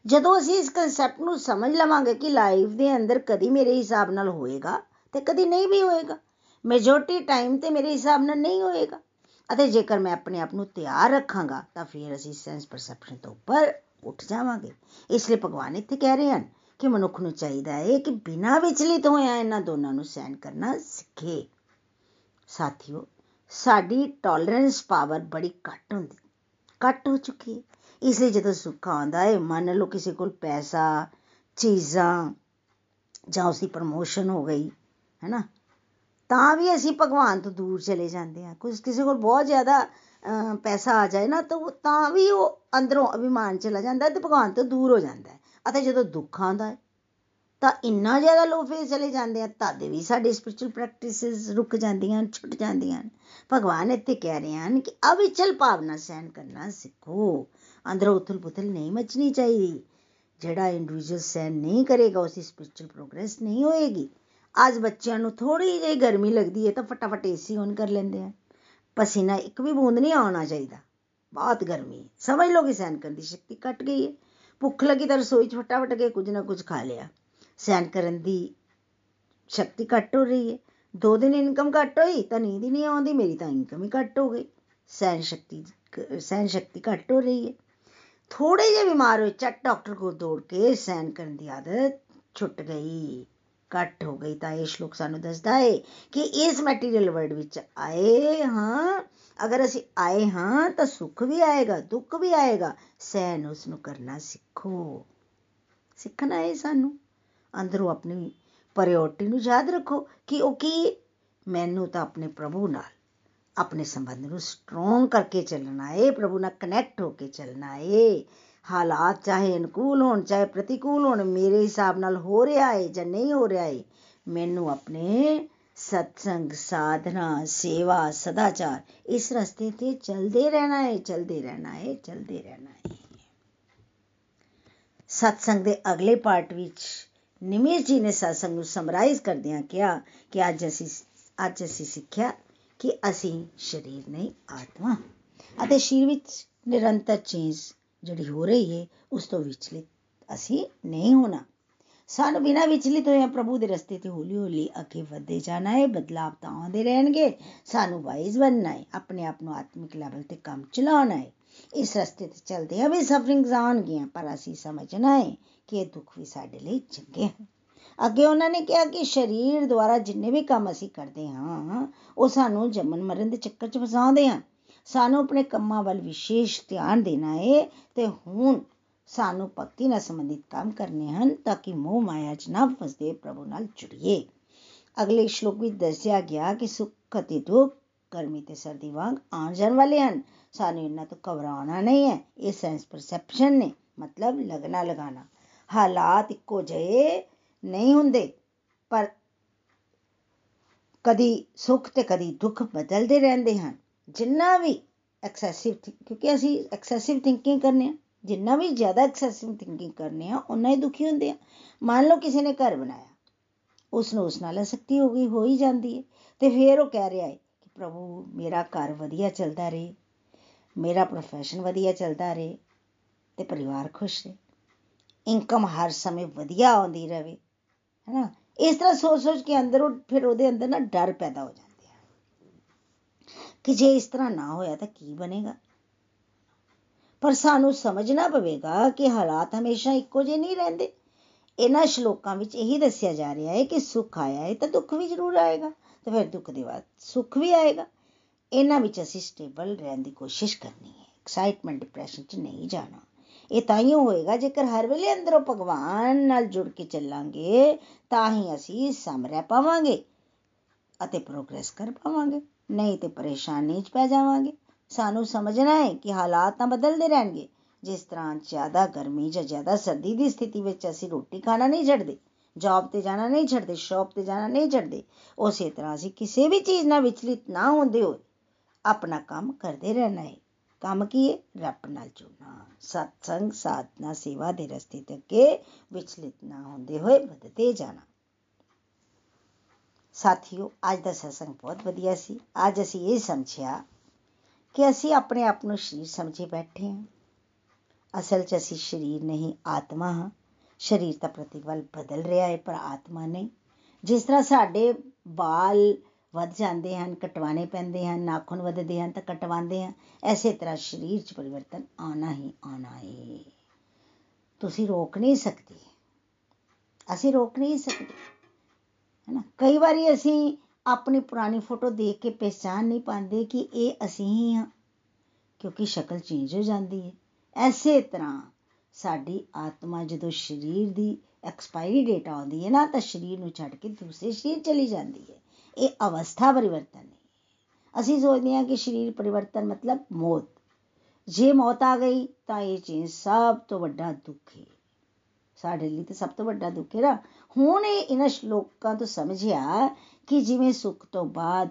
ਜਦੋਂ ਅਸੀਂ ਇਸ ਕਨਸੈਪਟ ਨੂੰ ਸਮਝ ਲਵਾਂਗੇ ਕਿ ਲਾਈਫ ਦੇ ਅੰਦਰ ਕਦੀ ਮੇਰੇ ਹਿਸਾਬ ਨਾਲ ਹੋਏਗਾ ਤੇ ਕਦੀ ਨਹੀਂ ਵੀ ਹੋਏਗਾ ਮੈਜੋਰਟੀ ਟਾਈਮ ਤੇ ਮੇਰੇ ਹਿਸਾਬ ਨਾਲ ਨਹੀਂ ਹੋਏਗਾ, ਅਤੇ ਜੇਕਰ ਮੈਂ ਆਪਣੇ ਆਪ ਨੂੰ ਤਿਆਰ ਰੱਖਾਂਗਾ ਤਾਂ ਫਿਰ ਅਸੀਂ ਸੈਂਸ ਪਰਸੈਪਸ਼ਨ ਤੋਂ ਉੱਪਰ ਉੱਠ ਜਾਵਾਂਗੇ। ਇਸ ਲਈ ਭਗਵਾਨ ਇੱਥੇ ਕਹਿ ਰਹੇ ਹਨ ਕਿ ਮਨੁੱਖ ਨੂੰ ਚਾਹੀਦਾ ਹੈ ਕਿ ਬਿਨਾਂ ਵਿਚਲਿਤ ਹੋਇਆ ਇਹਨਾਂ ਦੋਨਾਂ ਨੂੰ ਸਹਿਨ ਕਰਨਾ ਸਿੱਖੇ। ਸਾਥੀਓ, ਸਾਡੀ ਟੋਲਰੈਂਸ ਪਾਵਰ ਬੜੀ ਘੱਟ ਹੁੰਦੀ, ਘੱਟ ਹੋ ਚੁੱਕੀ ਹੈ। ਇਸ ਲਈ ਜਦੋਂ ਸੁੱਖ ਆਉਂਦਾ ਹੈ, ਮੰਨ ਲਓ ਕਿਸੇ ਕੋਲ ਪੈਸਾ, ਚੀਜ਼ਾਂ ਜਾਂ ਉਸਦੀ ਪ੍ਰਮੋਸ਼ਨ ਹੋ ਗਈ ਹੈ ਨਾ ਤਾਂ ਵੀ ਅਸੀਂ ਭਗਵਾਨ ਤੋਂ ਦੂਰ ਚਲੇ ਜਾਂਦੇ ਹਾਂ। ਕੁਝ ਕਿਸੇ ਕੋਲ ਬਹੁਤ ਜ਼ਿਆਦਾ ਪੈਸਾ ਆ ਜਾਏ ਨਾ, ਤਾਂ ਤਾਂ ਵੀ ਉਹ ਅੰਦਰੋਂ ਅਭਿਮਾਨ ਚਲਾ ਜਾਂਦਾ ਤੇ ਭਗਵਾਨ ਤੋਂ ਦੂਰ ਹੋ ਜਾਂਦਾ ਹੈ। ਅਤੇ ਜਦੋਂ ਦੁੱਖ ਆਉਂਦਾ ਹੈ, ਤਾਂ ਇੰਨਾ ਜ਼ਿਆਦਾ ਲੋ ਫੇਸ ਚਲੇ ਜਾਂਦੇ ਆ, ਤਦ ਵੀ ਸਾਡੀ ਸਪਿਰਚੁਅਲ ਪ੍ਰੈਕਟਿਸਿਸ ਰੁਕ ਜਾਂਦੀਆਂ ਛੁੱਟ ਜਾਂਦੀਆਂ ਭਗਵਾਨ ਇੱਥੇ ਕਹਿ ਰਹੇ ਹਨ ਕਿ ਅਵਿਚਲ ਭਾਵਨਾ ਸਹਿਨ ਕਰਨਾ ਸਿੱਖੋ। ਅੰਦਰੋਂ ਉਥਲ-ਪੁਥਲ ਨਹੀਂ ਮਚਣੀ ਚਾਹੀਦੀ। ਜਿਹੜਾ ਇੰਡੀਵਿਜੂਅਲ ਸਹਿਨ ਨਹੀਂ ਕਰੇਗਾ ਉਸਦੀ ਸਪਿਰਚੁਅਲ ਪ੍ਰੋਗਰੈਸ ਨਹੀਂ ਹੋਏਗੀ। ਅੱਜ ਬੱਚਿਆਂ ਨੂੰ ਥੋੜੀ ਜਿਹੀ ਗਰਮੀ ਲੱਗਦੀ ਹੈ, ਤਾਂ ਫਟਾਫਟ ਏਸੀ ਔਨ ਕਰ ਲੈਂਦੇ ਆ। ਪਸੀਨਾ ਇੱਕ ਵੀ ਬੂੰਦ ਨਹੀਂ ਆਉਣਾ ਚਾਹੀਦਾ। ਬਹੁਤ ਗਰਮੀ ਸਮਝ ਲਓ ਕਿ ਸਹਿਨ ਕਰਨ ਦੀ ਸ਼ਕਤੀ ਘਟ ਗਈ ਹੈ। ਭੁੱਖ ਲੱਗੀ ਤਾਂ ਰਸੋਈ 'ਚ ਫਟਾਫਟ ਕੇ ਕੁਝ ਨਾ ਕੁਝ ਖਾ ਲਿਆ। ਸਹਿਨ ਕਰਨ ਦੀ ਸ਼ਕਤੀ ਘੱਟ ਹੋ ਰਹੀ ਹੈ। ਦੋ ਦਿਨ ਇਨਕਮ ਘੱਟ ਹੋਈ ਤਾਂ ਨੀਂਦ ਹੀ ਨਹੀਂ ਆਉਂਦੀ, ਮੇਰੀ ਤਾਂ ਇਨਕਮ ਹੀ ਘੱਟ ਹੋ ਗਈ। ਸਹਿਨ ਸ਼ਕਤੀ ਸਹਿਨ ਸ਼ਕਤੀ ਘੱਟ ਹੋ ਰਹੀ ਹੈ। ਥੋੜੇ ਜਿਹੇ ਬਿਮਾਰ ਹੋਏ ਚੱਟ ਡਾਕਟਰ ਕੋਲ ਦੌੜ ਕੇ ਸਹਿਨ ਕਰਨ ਦੀ ਆਦਤ ਛੁੱਟ ਗਈ। ਘੱਟ ਹੋ ਗਈ ਤਾਂ ਇਹ ਸ਼ਲੋਕ ਸਾਨੂੰ ਦੱਸਦਾ ਹੈ ਕਿ ਇਸ ਮੈਟੀਰੀਅਲ ਵਰਲਡ ਵਿੱਚ ਆਏ ਹਾਂ। ਅਗਰ ਅਸੀਂ ਆਏ ਹਾਂ ਤਾਂ ਸੁੱਖ ਵੀ ਆਏਗਾ, ਦੁੱਖ ਵੀ ਆਏਗਾ। ਸਹਿਨ ਉਸ ਨੂੰ ਕਰਨਾ ਸਿੱਖੋ। ਸਿੱਖਣਾ ਹੈ ਸਾਨੂੰ। ਅੰਦਰੋਂ ਆਪਣੀ ਪ੍ਰਾਇੋਰਟੀ ਨੂੰ ਯਾਦ ਰੱਖੋ ਕਿ ਉਹ ਕੀ ਮੈਨੂੰ ਤਾਂ ਆਪਣੇ ਪ੍ਰਭੂ ਨਾਲ, ਆਪਣੇ ਸੰਬੰਧ ਨੂੰ ਸਟਰੋਂਗ ਕਰਕੇ ਚੱਲਣਾ ਹੈ ਪ੍ਰਭੂ ਨਾਲ ਕਨੈਕਟ ਹੋ ਕੇ ਚੱਲਣਾ ਹੈ ਹਾਲਾਤ ਚਾਹੇ ਅਨੁਕੂਲ ਹੋਣ, ਚਾਹੇ ਪ੍ਰਤੀਕੂਲ ਹੋਣ, ਮੇਰੇ ਹਿਸਾਬ ਨਾਲ ਹੋ ਰਿਹਾ ਹੈ ਜਾਂ ਨਹੀਂ ਹੋ ਰਿਹਾ ਹੈ ਮੈਨੂੰ ਆਪਣੇ ਸਤਸੰਗ, ਸਾਧਨਾ, ਸੇਵਾ, ਸਦਾਚਾਰ ਇਸ ਰਸਤੇ ਤੇ ਚੱਲਦੇ ਰਹਿਣਾ ਹੈ ਚੱਲਦੇ ਰਹਿਣਾ ਹੈ ਚੱਲਦੇ ਰਹਿਣਾ ਹੈ ਸਤਸੰਗ ਦੇ ਅਗਲੇ ਪਾਰਟ ਵਿੱਚ ਨਿਮੇਸ਼ ਜੀ ਨੇ ਸਤਸੰਗ ਨੂੰ ਸਮਰਾਈਜ਼ ਕਰਦਿਆਂ ਕਿਹਾ ਕਿ ਅੱਜ ਅਸੀਂ ਅੱਜ ਅਸੀਂ ਸਿੱਖਿਆ ਕਿ ਅਸੀਂ ਸਰੀਰ ਨਹੀਂ, ਆਤਮਾ। ਅਤੇ ਸਰੀਰ ਵਿੱਚ ਨਿਰੰਤਰ ਚੇਂਜ ਜਿਹੜੀ ਹੋ ਰਹੀ ਹੈ ਉਸ ਤੋਂ ਵਿਚਲਿਤ ਅਸੀਂ ਨਹੀਂ ਹੋਣਾ। ਸਾਨੂੰ ਬਿਨਾਂ ਵਿਚਲਿਤ ਹੋਏ ਪ੍ਰਭੂ ਦੇ ਰਸਤੇ ਤੇ ਹੌਲੀ ਹੌਲੀ ਅੱਗੇ ਵਧਦੇ ਜਾਣਾ ਹੈ ਬਦਲਾਵ ਤਾਂ ਆਉਂਦੇ ਰਹਿਣਗੇ। ਸਾਨੂੰ ਵਾਈਜ਼ ਬਣਨਾ ਹੈ ਆਪਣੇ ਆਪ ਨੂੰ ਆਤਮਿਕ ਲੈਵਲ ਤੇ ਕੰਮ ਚਲਾਉਣਾ ਹੈ ਇਸ ਰਸਤੇ ਤੇ ਚੱਲਦੇ ਆ ਵੀ ਸਫਰਿੰਗਸ ਆਉਣਗੀਆਂ, ਪਰ ਅਸੀਂ ਸਮਝਣਾ ਹੈ ਕਿ ਇਹ ਦੁੱਖ ਵੀ ਸਾਡੇ ਲਈ ਚੰਗੇ ਹਨ। ਅੱਗੇ ਉਹਨਾਂ ਨੇ ਕਿਹਾ ਕਿ ਸਰੀਰ ਦੁਆਰਾ ਜਿੰਨੇ ਵੀ ਕੰਮ ਅਸੀਂ ਕਰਦੇ ਹਾਂ, ਉਹ ਸਾਨੂੰ ਜੰਮਣ ਮਰਨ ਦੇ ਚੱਕਰ 'ਚ ਫਸਾਉਂਦੇ ਆ ਸਾਨੂੰ ਆਪਣੇ ਕੰਮਾਂ ਵੱਲ ਵਿਸ਼ੇਸ਼ ਧਿਆਨ ਦੇਣਾ ਹੈ ਤੇ ਹੁਣ ਸਾਨੂੰ ਭਗਤੀ ਨਾਲ ਸੰਬੰਧਿਤ ਕੰਮ ਕਰਨੇ ਹਨ ਤਾਂ ਕਿ ਮੋਹ ਮਾਇਆ 'ਚ ਨਾ ਫਸਦੇ ਪ੍ਰਭੂ ਨਾਲ ਜੁੜੀਏ। ਅਗਲੇ ਸ਼ਲੋਕ ਵਿੱਚ ਦੱਸਿਆ ਗਿਆ ਕਿ ਸੁੱਖ ਅਤੇ ਦੁੱਖ ਗਰਮੀ ਤੇ ਸਰਦੀ ਵਾਂਗ ਆਉਣ ਜਾਣ ਵਾਲੇ ਹਨ। ਸਾਨੂੰ ਇਹਨਾਂ ਤੋਂ ਘਬਰਾਉਣਾ ਨਹੀਂ ਹੈ। ਇਹ ਸੈਂਸ ਪਰਸੈਪਸ਼ਨ ਨੇ, ਮਤਲਬ ਲਗਣਾ ਲਗਾਣਾ ਹਾਲਾਤ ਇੱਕੋ ਜਿਹੇ ਨਹੀਂ ਹੁੰਦੇ, ਪਰ ਕਦੀ ਸੁੱਖ ਤੇ ਕਦੀ ਦੁੱਖ ਬਦਲਦੇ ਰਹਿੰਦੇ ਹਨ। ਜਿੰਨਾ ਵੀ ਐਕਸੈਸਿਵ ਕਿਉਂਕਿ ਅਸੀਂ ਐਕਸੈਸਿਵ ਥਿੰਕਿੰਗ ਕਰਨੇ ਆ, ਜਿੰਨਾ ਵੀ ਜ਼ਿਆਦਾ ਐਕਸੈਸਿਵ ਥਿੰਕਿੰਗ ਕਰਨੇ ਆ ਉਨਾ ਹੀ ਦੁਖੀ ਹੁੰਦੇ ਆ। ਮੰਨ ਲਓ ਕਿਸੇ ਨੇ ਘਰ ਬਣਾਇਆ ਉਸ ਨੂੰ ਉਸ ਨਾਲ ਅਸਕਤੀ ਹੋ ਗਈ, ਹੋ ਹੀ ਜਾਂਦੀ ਹੈ। ਤੇ ਫਿਰ ਉਹ ਕਹਿ ਰਿਹਾ ਹੈ ਕਿ ਪ੍ਰਭੂ, ਮੇਰਾ ਘਰ ਵਧੀਆ ਚੱਲਦਾ ਰਹੇ, ਮੇਰਾ ਪ੍ਰੋਫੈਸ਼ਨ ਵਧੀਆ ਚੱਲਦਾ ਰਹੇ ਤੇ ਪਰਿਵਾਰ ਖੁਸ਼ ਰਹੇ। ਇਨਕਮ ਹਰ ਸਮੇਂ ਵਧੀਆ ਆਉਂਦੀ ਰਹੇ, ਹੈਨਾ। ਇਸ ਤਰ੍ਹਾਂ ਸੋਚ ਸੋਚ ਕੇ ਅੰਦਰ ਉਹ ਫਿਰ ਉਹਦੇ ਅੰਦਰ ਨਾ ਡਰ ਪੈਦਾ ਹੋ ਜਾਂਦੇ। ਆ ਕਿ ਜੇ ਇਸ ਤਰ੍ਹਾਂ ਨਾ ਹੋਇਆ ਤਾਂ ਕੀ ਬਣੇਗਾ? ਪਰ ਸਾਨੂੰ ਸਮਝਣਾ ਪਵੇਗਾ ਕਿ ਹਾਲਾਤ ਹਮੇਸ਼ਾ ਇੱਕੋ ਜਿਹੇ ਨਹੀਂ ਰਹਿੰਦੇ। ਇਹਨਾਂ ਸ਼ਲੋਕਾਂ ਵਿੱਚ ਇਹੀ ਦੱਸਿਆ ਜਾ ਰਿਹਾ ਹੈ ਕਿ ਸੁੱਖ ਆਇਆ ਹੈ ਤਾਂ ਦੁੱਖ ਵੀ ਜ਼ਰੂਰ ਆਏਗਾ, ਤੇ ਫਿਰ ਦੁੱਖ ਦੇ ਬਾਅਦ ਸੁੱਖ ਵੀ ਆਏਗਾ। ਇਹਨਾਂ ਵਿੱਚ ਅਸੀਂ ਸਟੇਬਲ ਰਹਿਣ ਦੀ ਕੋਸ਼ਿਸ਼ ਕਰਨੀ ਹੈ। ਐਕਸਾਈਟਮੈਂਟ ਡਿਪਰੈਸ਼ਨ 'ਚ ਨਹੀਂ ਜਾਣਾ। ਇਹ ਤਾਂ ਹੀ ਹੋਏਗਾ, ਜੇਕਰ ਹਰ ਵੇਲੇ ਅੰਦਰੋਂ ਭਗਵਾਨ ਨਾਲ ਜੁੜ ਕੇ ਚੱਲਾਂਗੇ, ਤਾਂ ਹੀ ਅਸੀਂ ਸਮਰਹਿ ਪਾਵਾਂਗੇ ਅਤੇ ਪ੍ਰੋਗਰੈਸ ਕਰ ਪਾਵਾਂਗੇ। ਨਹੀਂ ਤੇ ਪਰੇਸ਼ਾਨੀ 'ਚ ਪੈ ਜਾਵਾਂਗੇ। ਸਾਨੂੰ ਸਮਝਣਾ ਹੈ ਕਿ ਹਾਲਾਤ ਤਾਂ ਬਦਲਦੇ ਰਹਿਣਗੇ। ਜਿਸ ਤਰ੍ਹਾਂ ਜ਼ਿਆਦਾ ਗਰਮੀ ਜਾਂ ਜ਼ਿਆਦਾ ਸਰਦੀ ਦੀ ਸਥਿਤੀ ਵਿੱਚ ਅਸੀਂ ਰੋਟੀ ਖਾਣਾ ਨਹੀਂ ਛੱਡਦੇ ਜੌਬ ਤੇ ਜਾਣਾ ਨਹੀਂ ਛੱਡਦੇ ਸ਼ੌਪ ਤੇ ਜਾਣਾ ਨਹੀਂ ਛੱਡਦੇ, ਉਸੇ ਤਰ੍ਹਾਂ ਅਸੀਂ ਕਿਸੇ ਵੀ ਚੀਜ਼ ਨਾਲ ਵਿਚਲਿਤ ਨਾ ਹੁੰਦੇ ਹੋਏ ਆਪਣਾ ਕੰਮ ਕਰਦੇ ਰਹਿਣਾ ਹੈ। ਕੰਮ ਕੀ ਹੈ? ਰੱਬ ਨਾਲ ਜੁੜਨਾ। ਸਤਸੰਗ ਸਾਧਨਾ ਸੇਵਾ ਦੇ ਰਸਤੇ ਤੇ ਅੱਗੇ ਵਿਚਲਿਤ ਨਾ ਹੁੰਦੇ ਹੋਏ ਵਧਦੇ ਜਾਣਾ। ਸਾਥੀਓ, ਅੱਜ ਦਾ ਸਤਸੰਗ ਬਹੁਤ ਵਧੀਆ ਸੀ। ਅੱਜ ਅਸੀਂ ਇਹ ਸਮਝਿਆ ਕਿ ਅਸੀਂ ਆਪਣੇ ਆਪ ਨੂੰ ਸਰੀਰ ਸਮਝੇ ਬੈਠੇ ਹਾਂ। ਅਸਲ 'ਚ ਅਸੀਂ ਸਰੀਰ ਨਹੀਂ, ਆਤਮਾ ਹਾਂ। ਸਰੀਰ ਦਾ ਪ੍ਰਤੀਬਲ ਬਦਲ ਰਿਹਾ ਹੈ, ਪਰ ਆਤਮਾ ਨਹੀਂ। ਜਿਸ ਤਰ੍ਹਾਂ ਸਾਡੇ ਵਾਲ ਵੱਧ ਜਾਂਦੇ ਹਨ ਕਟਵਾਣੇ ਪੈਂਦੇ ਹਨ, ਨਾਖੂਨ ਵੱਧਦੇ ਹਨ, ਤਾਂ ਕਟਵਾਉਂਦੇ ਹਾਂ। ਐਸੇ ਤਰ੍ਹਾਂ ਸਰੀਰ 'ਚ ਪਰਿਵਰਤਨ ਆਣਾ ਹੀ ਆਣਾ ਹੈ। ਤੁਸੀਂ ਰੋਕ ਨਹੀਂ ਸਕਦੇ। ਅਸੀਂ ਰੋਕ ਨਹੀਂ ਸਕਦੇ। ਹੈਨਾ? ਕਈ ਵਾਰੀ ਅਸੀਂ ਆਪਣੀ ਪੁਰਾਣੀ ਫੋਟੋ ਦੇਖ ਕੇ ਪਛਾਣ ਨਹੀਂ ਪਾਉਂਦੇ ਕਿ ਇਹ ਅਸੀਂ ਹੀ ਹਾਂ, ਕਿਉਂਕਿ ਸ਼ਕਲ ਚੇਂਜ ਹੋ ਜਾਂਦੀ ਹੈ। ਐਸੇ ਤਰ੍ਹਾਂ ਸਾਡੀ ਆਤਮਾ ਜਦੋਂ ਸਰੀਰ ਦੀ ਐਕਸਪਾਇਰੀ ਡੇਟ ਆਉਂਦੀ ਹੈ ਨਾ, ਤਾਂ ਸਰੀਰ ਨੂੰ ਛੱਡ ਕੇ ਦੂਸਰੇ ਸਰੀਰ ਚਲੀ ਜਾਂਦੀ ਹੈ। ਇਹ ਅਵਸਥਾ ਪਰਿਵਰਤਨ ਹੈ। ਅਸੀਂ ਸੋਚਦੇ ਹਾਂ ਕਿ ਸਰੀਰ ਪਰਿਵਰਤਨ ਮਤਲਬ ਮੌਤ। ਜੇ ਮੌਤ ਆ ਗਈ ਤਾਂ ਇਹ ਚੀਜ਼ ਸਭ ਤੋਂ ਵੱਡਾ ਦੁੱਖ ਹੈ। ਸਾਡੇ ਲਈ ਤਾਂ ਸਭ ਤੋਂ ਵੱਡਾ ਦੁੱਖ ਹੈ ਨਾ। ਹੁਣ ਇਹ ਇਹਨਾਂ ਸ਼ਲੋਕਾਂ ਤੋਂ ਸਮਝਿਆ ਕਿ ਜਿਵੇਂ ਸੁੱਖ ਤੋਂ ਬਾਅਦ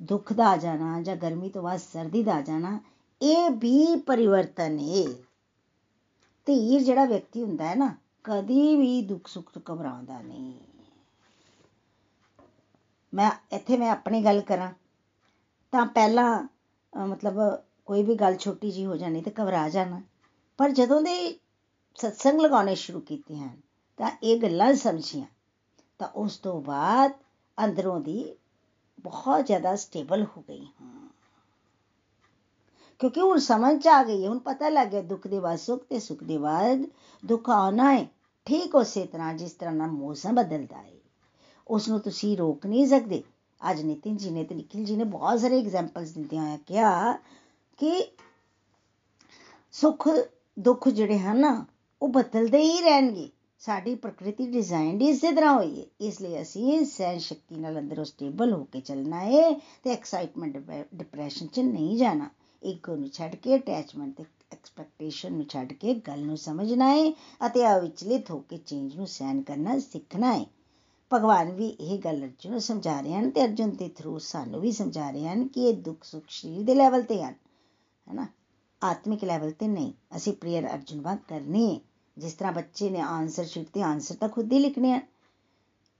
ਦੁੱਖ ਦਾ ਆ ਜਾਣਾ ਜਾਂ ਗਰਮੀ ਤੋਂ ਬਾਅਦ ਸਰਦੀ ਦਾ ਆ ਜਾਣਾ, ਇਹ ਵੀ ਪਰਿਵਰਤਨ ਹੈ ਧੀਰ ਜਿਹੜਾ ਵਿਅਕਤੀ ਹੁੰਦਾ ਹੈ ਨਾ, ਕਦੀ ਵੀ ਦੁੱਖ ਸੁੱਖ ਤੋਂ ਘਬਰਾਉਂਦਾ ਨਹੀਂ। ਮੈਂ ਇੱਥੇ ਮੈਂ ਆਪਣੀ ਗੱਲ ਕਰਾਂ, ਤਾਂ ਪਹਿਲਾਂ ਮਤਲਬ ਕੋਈ ਵੀ ਗੱਲ ਛੋਟੀ ਜੀ ਹੋ ਜਾਣੀ ਤੇ ਘਬਰਾ ਜਾਣਾ। ਪਰ ਜਦੋਂ ਦੇ ਸਤਸੰਗ ਲਗਾਉਣੇ ਸ਼ੁਰੂ ਕੀਤੇ ਹਨ ਤਾਂ ਇਹ ਗੱਲਾਂ ਸਮਝੀਆਂ ਤਾਂ ਉਸ ਤੋਂ ਬਾਅਦ ਅੰਦਰੋਂ ਦੀ ਬਹੁਤ ਜ਼ਿਆਦਾ ਸਟੇਬਲ ਹੋ ਗਈ ਹਾਂ ਕਿਉਂਕਿ ਹੁਣ ਸਮਝ ਚ ਆ ਗਈ ਹੈ ਹੁਣ ਪਤਾ ਲੱਗ ਗਿਆ ਦੁੱਖ ਦੇ ਬਾਅਦ ਸੁੱਖ ਤੇ ਸੁੱਖ ਦੇ ਬਾਅਦ ਦੁੱਖ ਆਉਣਾ ਹੈ ਠੀਕ ਉਸੇ ਤਰ੍ਹਾਂ ਜਿਸ ਤਰ੍ਹਾਂ ਨਾਲ ਮੌਸਮ ਬਦਲਦਾ ਹੈ ਉਸ ਨੂੰ ਤੁਸੀਂ ਰੋਕ ਨਹੀਂ ਸਕਦੇ ਅੱਜ ਨਿਤਿਨ ਜੀ ਨੇ ਤੇ ਨਿਖਿਲ ਜੀ ਨੇ ਬਹੁਤ ਸਾਰੇ ਐਗਜ਼ਾਮਪਲਸ ਦਿੰਦੇ ਹੋਏ ਕਿਹਾ ਕਿ ਸੁੱਖ ਦੁੱਖ ਜਿਹੜੇ ਹਨ ਨਾ ਉਹ ਬਦਲਦੇ ਹੀ ਰਹਿਣਗੇ। ਸਾਡੀ ਪ੍ਰਕਿਰਤੀ ਡਿਜ਼ਾਈਨਡ ਇਸੇ ਤਰ੍ਹਾਂ ਹੋਈ ਹੈ। ਇਸ ਲਈ ਅਸੀਂ ਸਹਿਨ ਸ਼ਕਤੀ ਨਾਲ ਅੰਦਰੋਂ ਸਟੇਬਲ ਹੋ ਕੇ ਚੱਲਣਾ ਹੈ ਤੇ ਐਕਸਾਈਟਮੈਂਟ ਡਿਪਰੈਸ਼ਨ 'ਚ ਨਹੀਂ ਜਾਣਾ। ਈਗੋ ਨੂੰ ਛੱਡ ਕੇ ਅਟੈਚਮੈਂਟ ਤੇ ਐਕਸਪੈਕਟੇਸ਼ਨ ਨੂੰ ਛੱਡ ਕੇ ਗੱਲ ਨੂੰ ਸਮਝਣਾ ਹੈ ਅਤੇ ਅਵਿਚਲਿਤ ਹੋ ਕੇ ਚੇਂਜ ਨੂੰ ਸਹਿਨ ਕਰਨਾ ਸਿੱਖਣਾ ਹੈ। ਭਗਵਾਨ ਵੀ ਇਹ ਗੱਲ ਅਰਜੁਨ ਨੂੰ ਸਮਝਾ ਰਹੇ ਹਨ ਤੇ ਅਰਜੁਨ ਦੇ ਥਰੂ ਸਾਨੂੰ ਵੀ ਸਮਝਾ ਰਹੇ ਹਨ ਕਿ ਇਹ ਦੁੱਖ ਸੁੱਖ ਸਰੀਰ ਦੇ ਲੈਵਲ ਤੇ ਹਨ, ਹੈਨਾ? ਆਤਮਿਕ ਲੈਵਲ ਤੇ ਨਹੀਂ। ਅਸੀਂ ਪ੍ਰੇਅਰ ਅਰਜੁਨ ਵਾਂਗ ਕਰਨੀ ਹੈ। ਜਿਸ ਤਰ੍ਹਾਂ ਬੱਚੇ ਨੇ ਆਨਸਰ ਸ਼ੀਟ ਤੇ ਆਨਸਰ ਤਾਂ ਖੁਦ ਹੀ ਲਿਖਣੇ ਆ।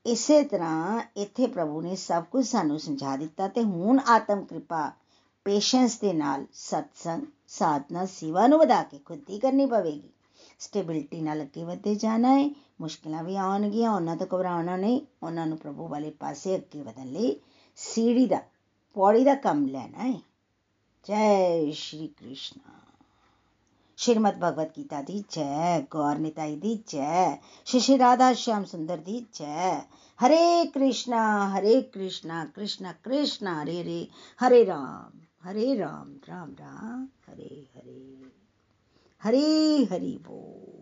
ਇਸੇ ਤਰ੍ਹਾਂ ਇੱਥੇ ਪ੍ਰਭੂ ਨੇ ਸਭ ਕੁਝ ਸਾਨੂੰ ਸਮਝਾ ਦਿੱਤਾ ਤੇ ਹੁਣ ਆਤਮ ਕਿਰਪਾ ਪੇਸ਼ੈਂਸ ਦੇ ਨਾਲ ਸਤਸੰਗ, ਸਾਧਨਾ, ਸੇਵਾ ਨੂੰ ਵਧਾ ਕੇ ਖੁਦ ਹੀ ਕਰਨੀ ਪਵੇਗੀ। ਸਟੇਬਿਲਿਟੀ ਨਾਲ ਅੱਗੇ ਵਧਦੇ ਜਾਣਾ ਹੈ ਮੁਸ਼ਕਿਲਾਂ ਵੀ ਆਉਣਗੀਆਂ, ਉਹਨਾਂ ਤੋਂ ਘਬਰਾਉਣਾ ਨਹੀਂ। ਉਹਨਾਂ ਨੂੰ ਪ੍ਰਭੂ ਵਾਲੇ ਪਾਸੇ ਅੱਗੇ ਵਧਣ ਲਈ ਸੀੜੀ ਦਾ, ਪੌੜੀ ਦਾ ਕੰਮ ਲੈਣਾ ਹੈ ਜੈ ਸ਼੍ਰੀ ਕ੍ਰਿਸ਼ਨ। ਸ਼੍ਰੀਮਦ ਭਗਵਦ ਗੀਤਾ ਦੀ ਜੈ ਗੌਰ ਨਿਤਾਈ ਦੀ ਜੈ ਸ਼੍ਰੀ ਸ਼੍ਰੀ ਰਾਧਾ ਸ਼ਾਮ ਸੁੰਦਰ ਦੀ ਜੈ ਹਰੇ ਕ੍ਰਿਸ਼ਨਾ ਹਰੇ ਕ੍ਰਿਸ਼ਨਾ ਕ੍ਰਿਸ਼ਨਾ ਕ੍ਰਿਸ਼ਨਾ ਹਰੇ ਹਰੇ ਹਰੇ ਰਾਮ ਹਰੇ ਰਾਮ ਰਾਮ ਰਾਮ ਹਰੇ ਹਰੇ ਹਰੀ ਹਰੀ ਬੋਲ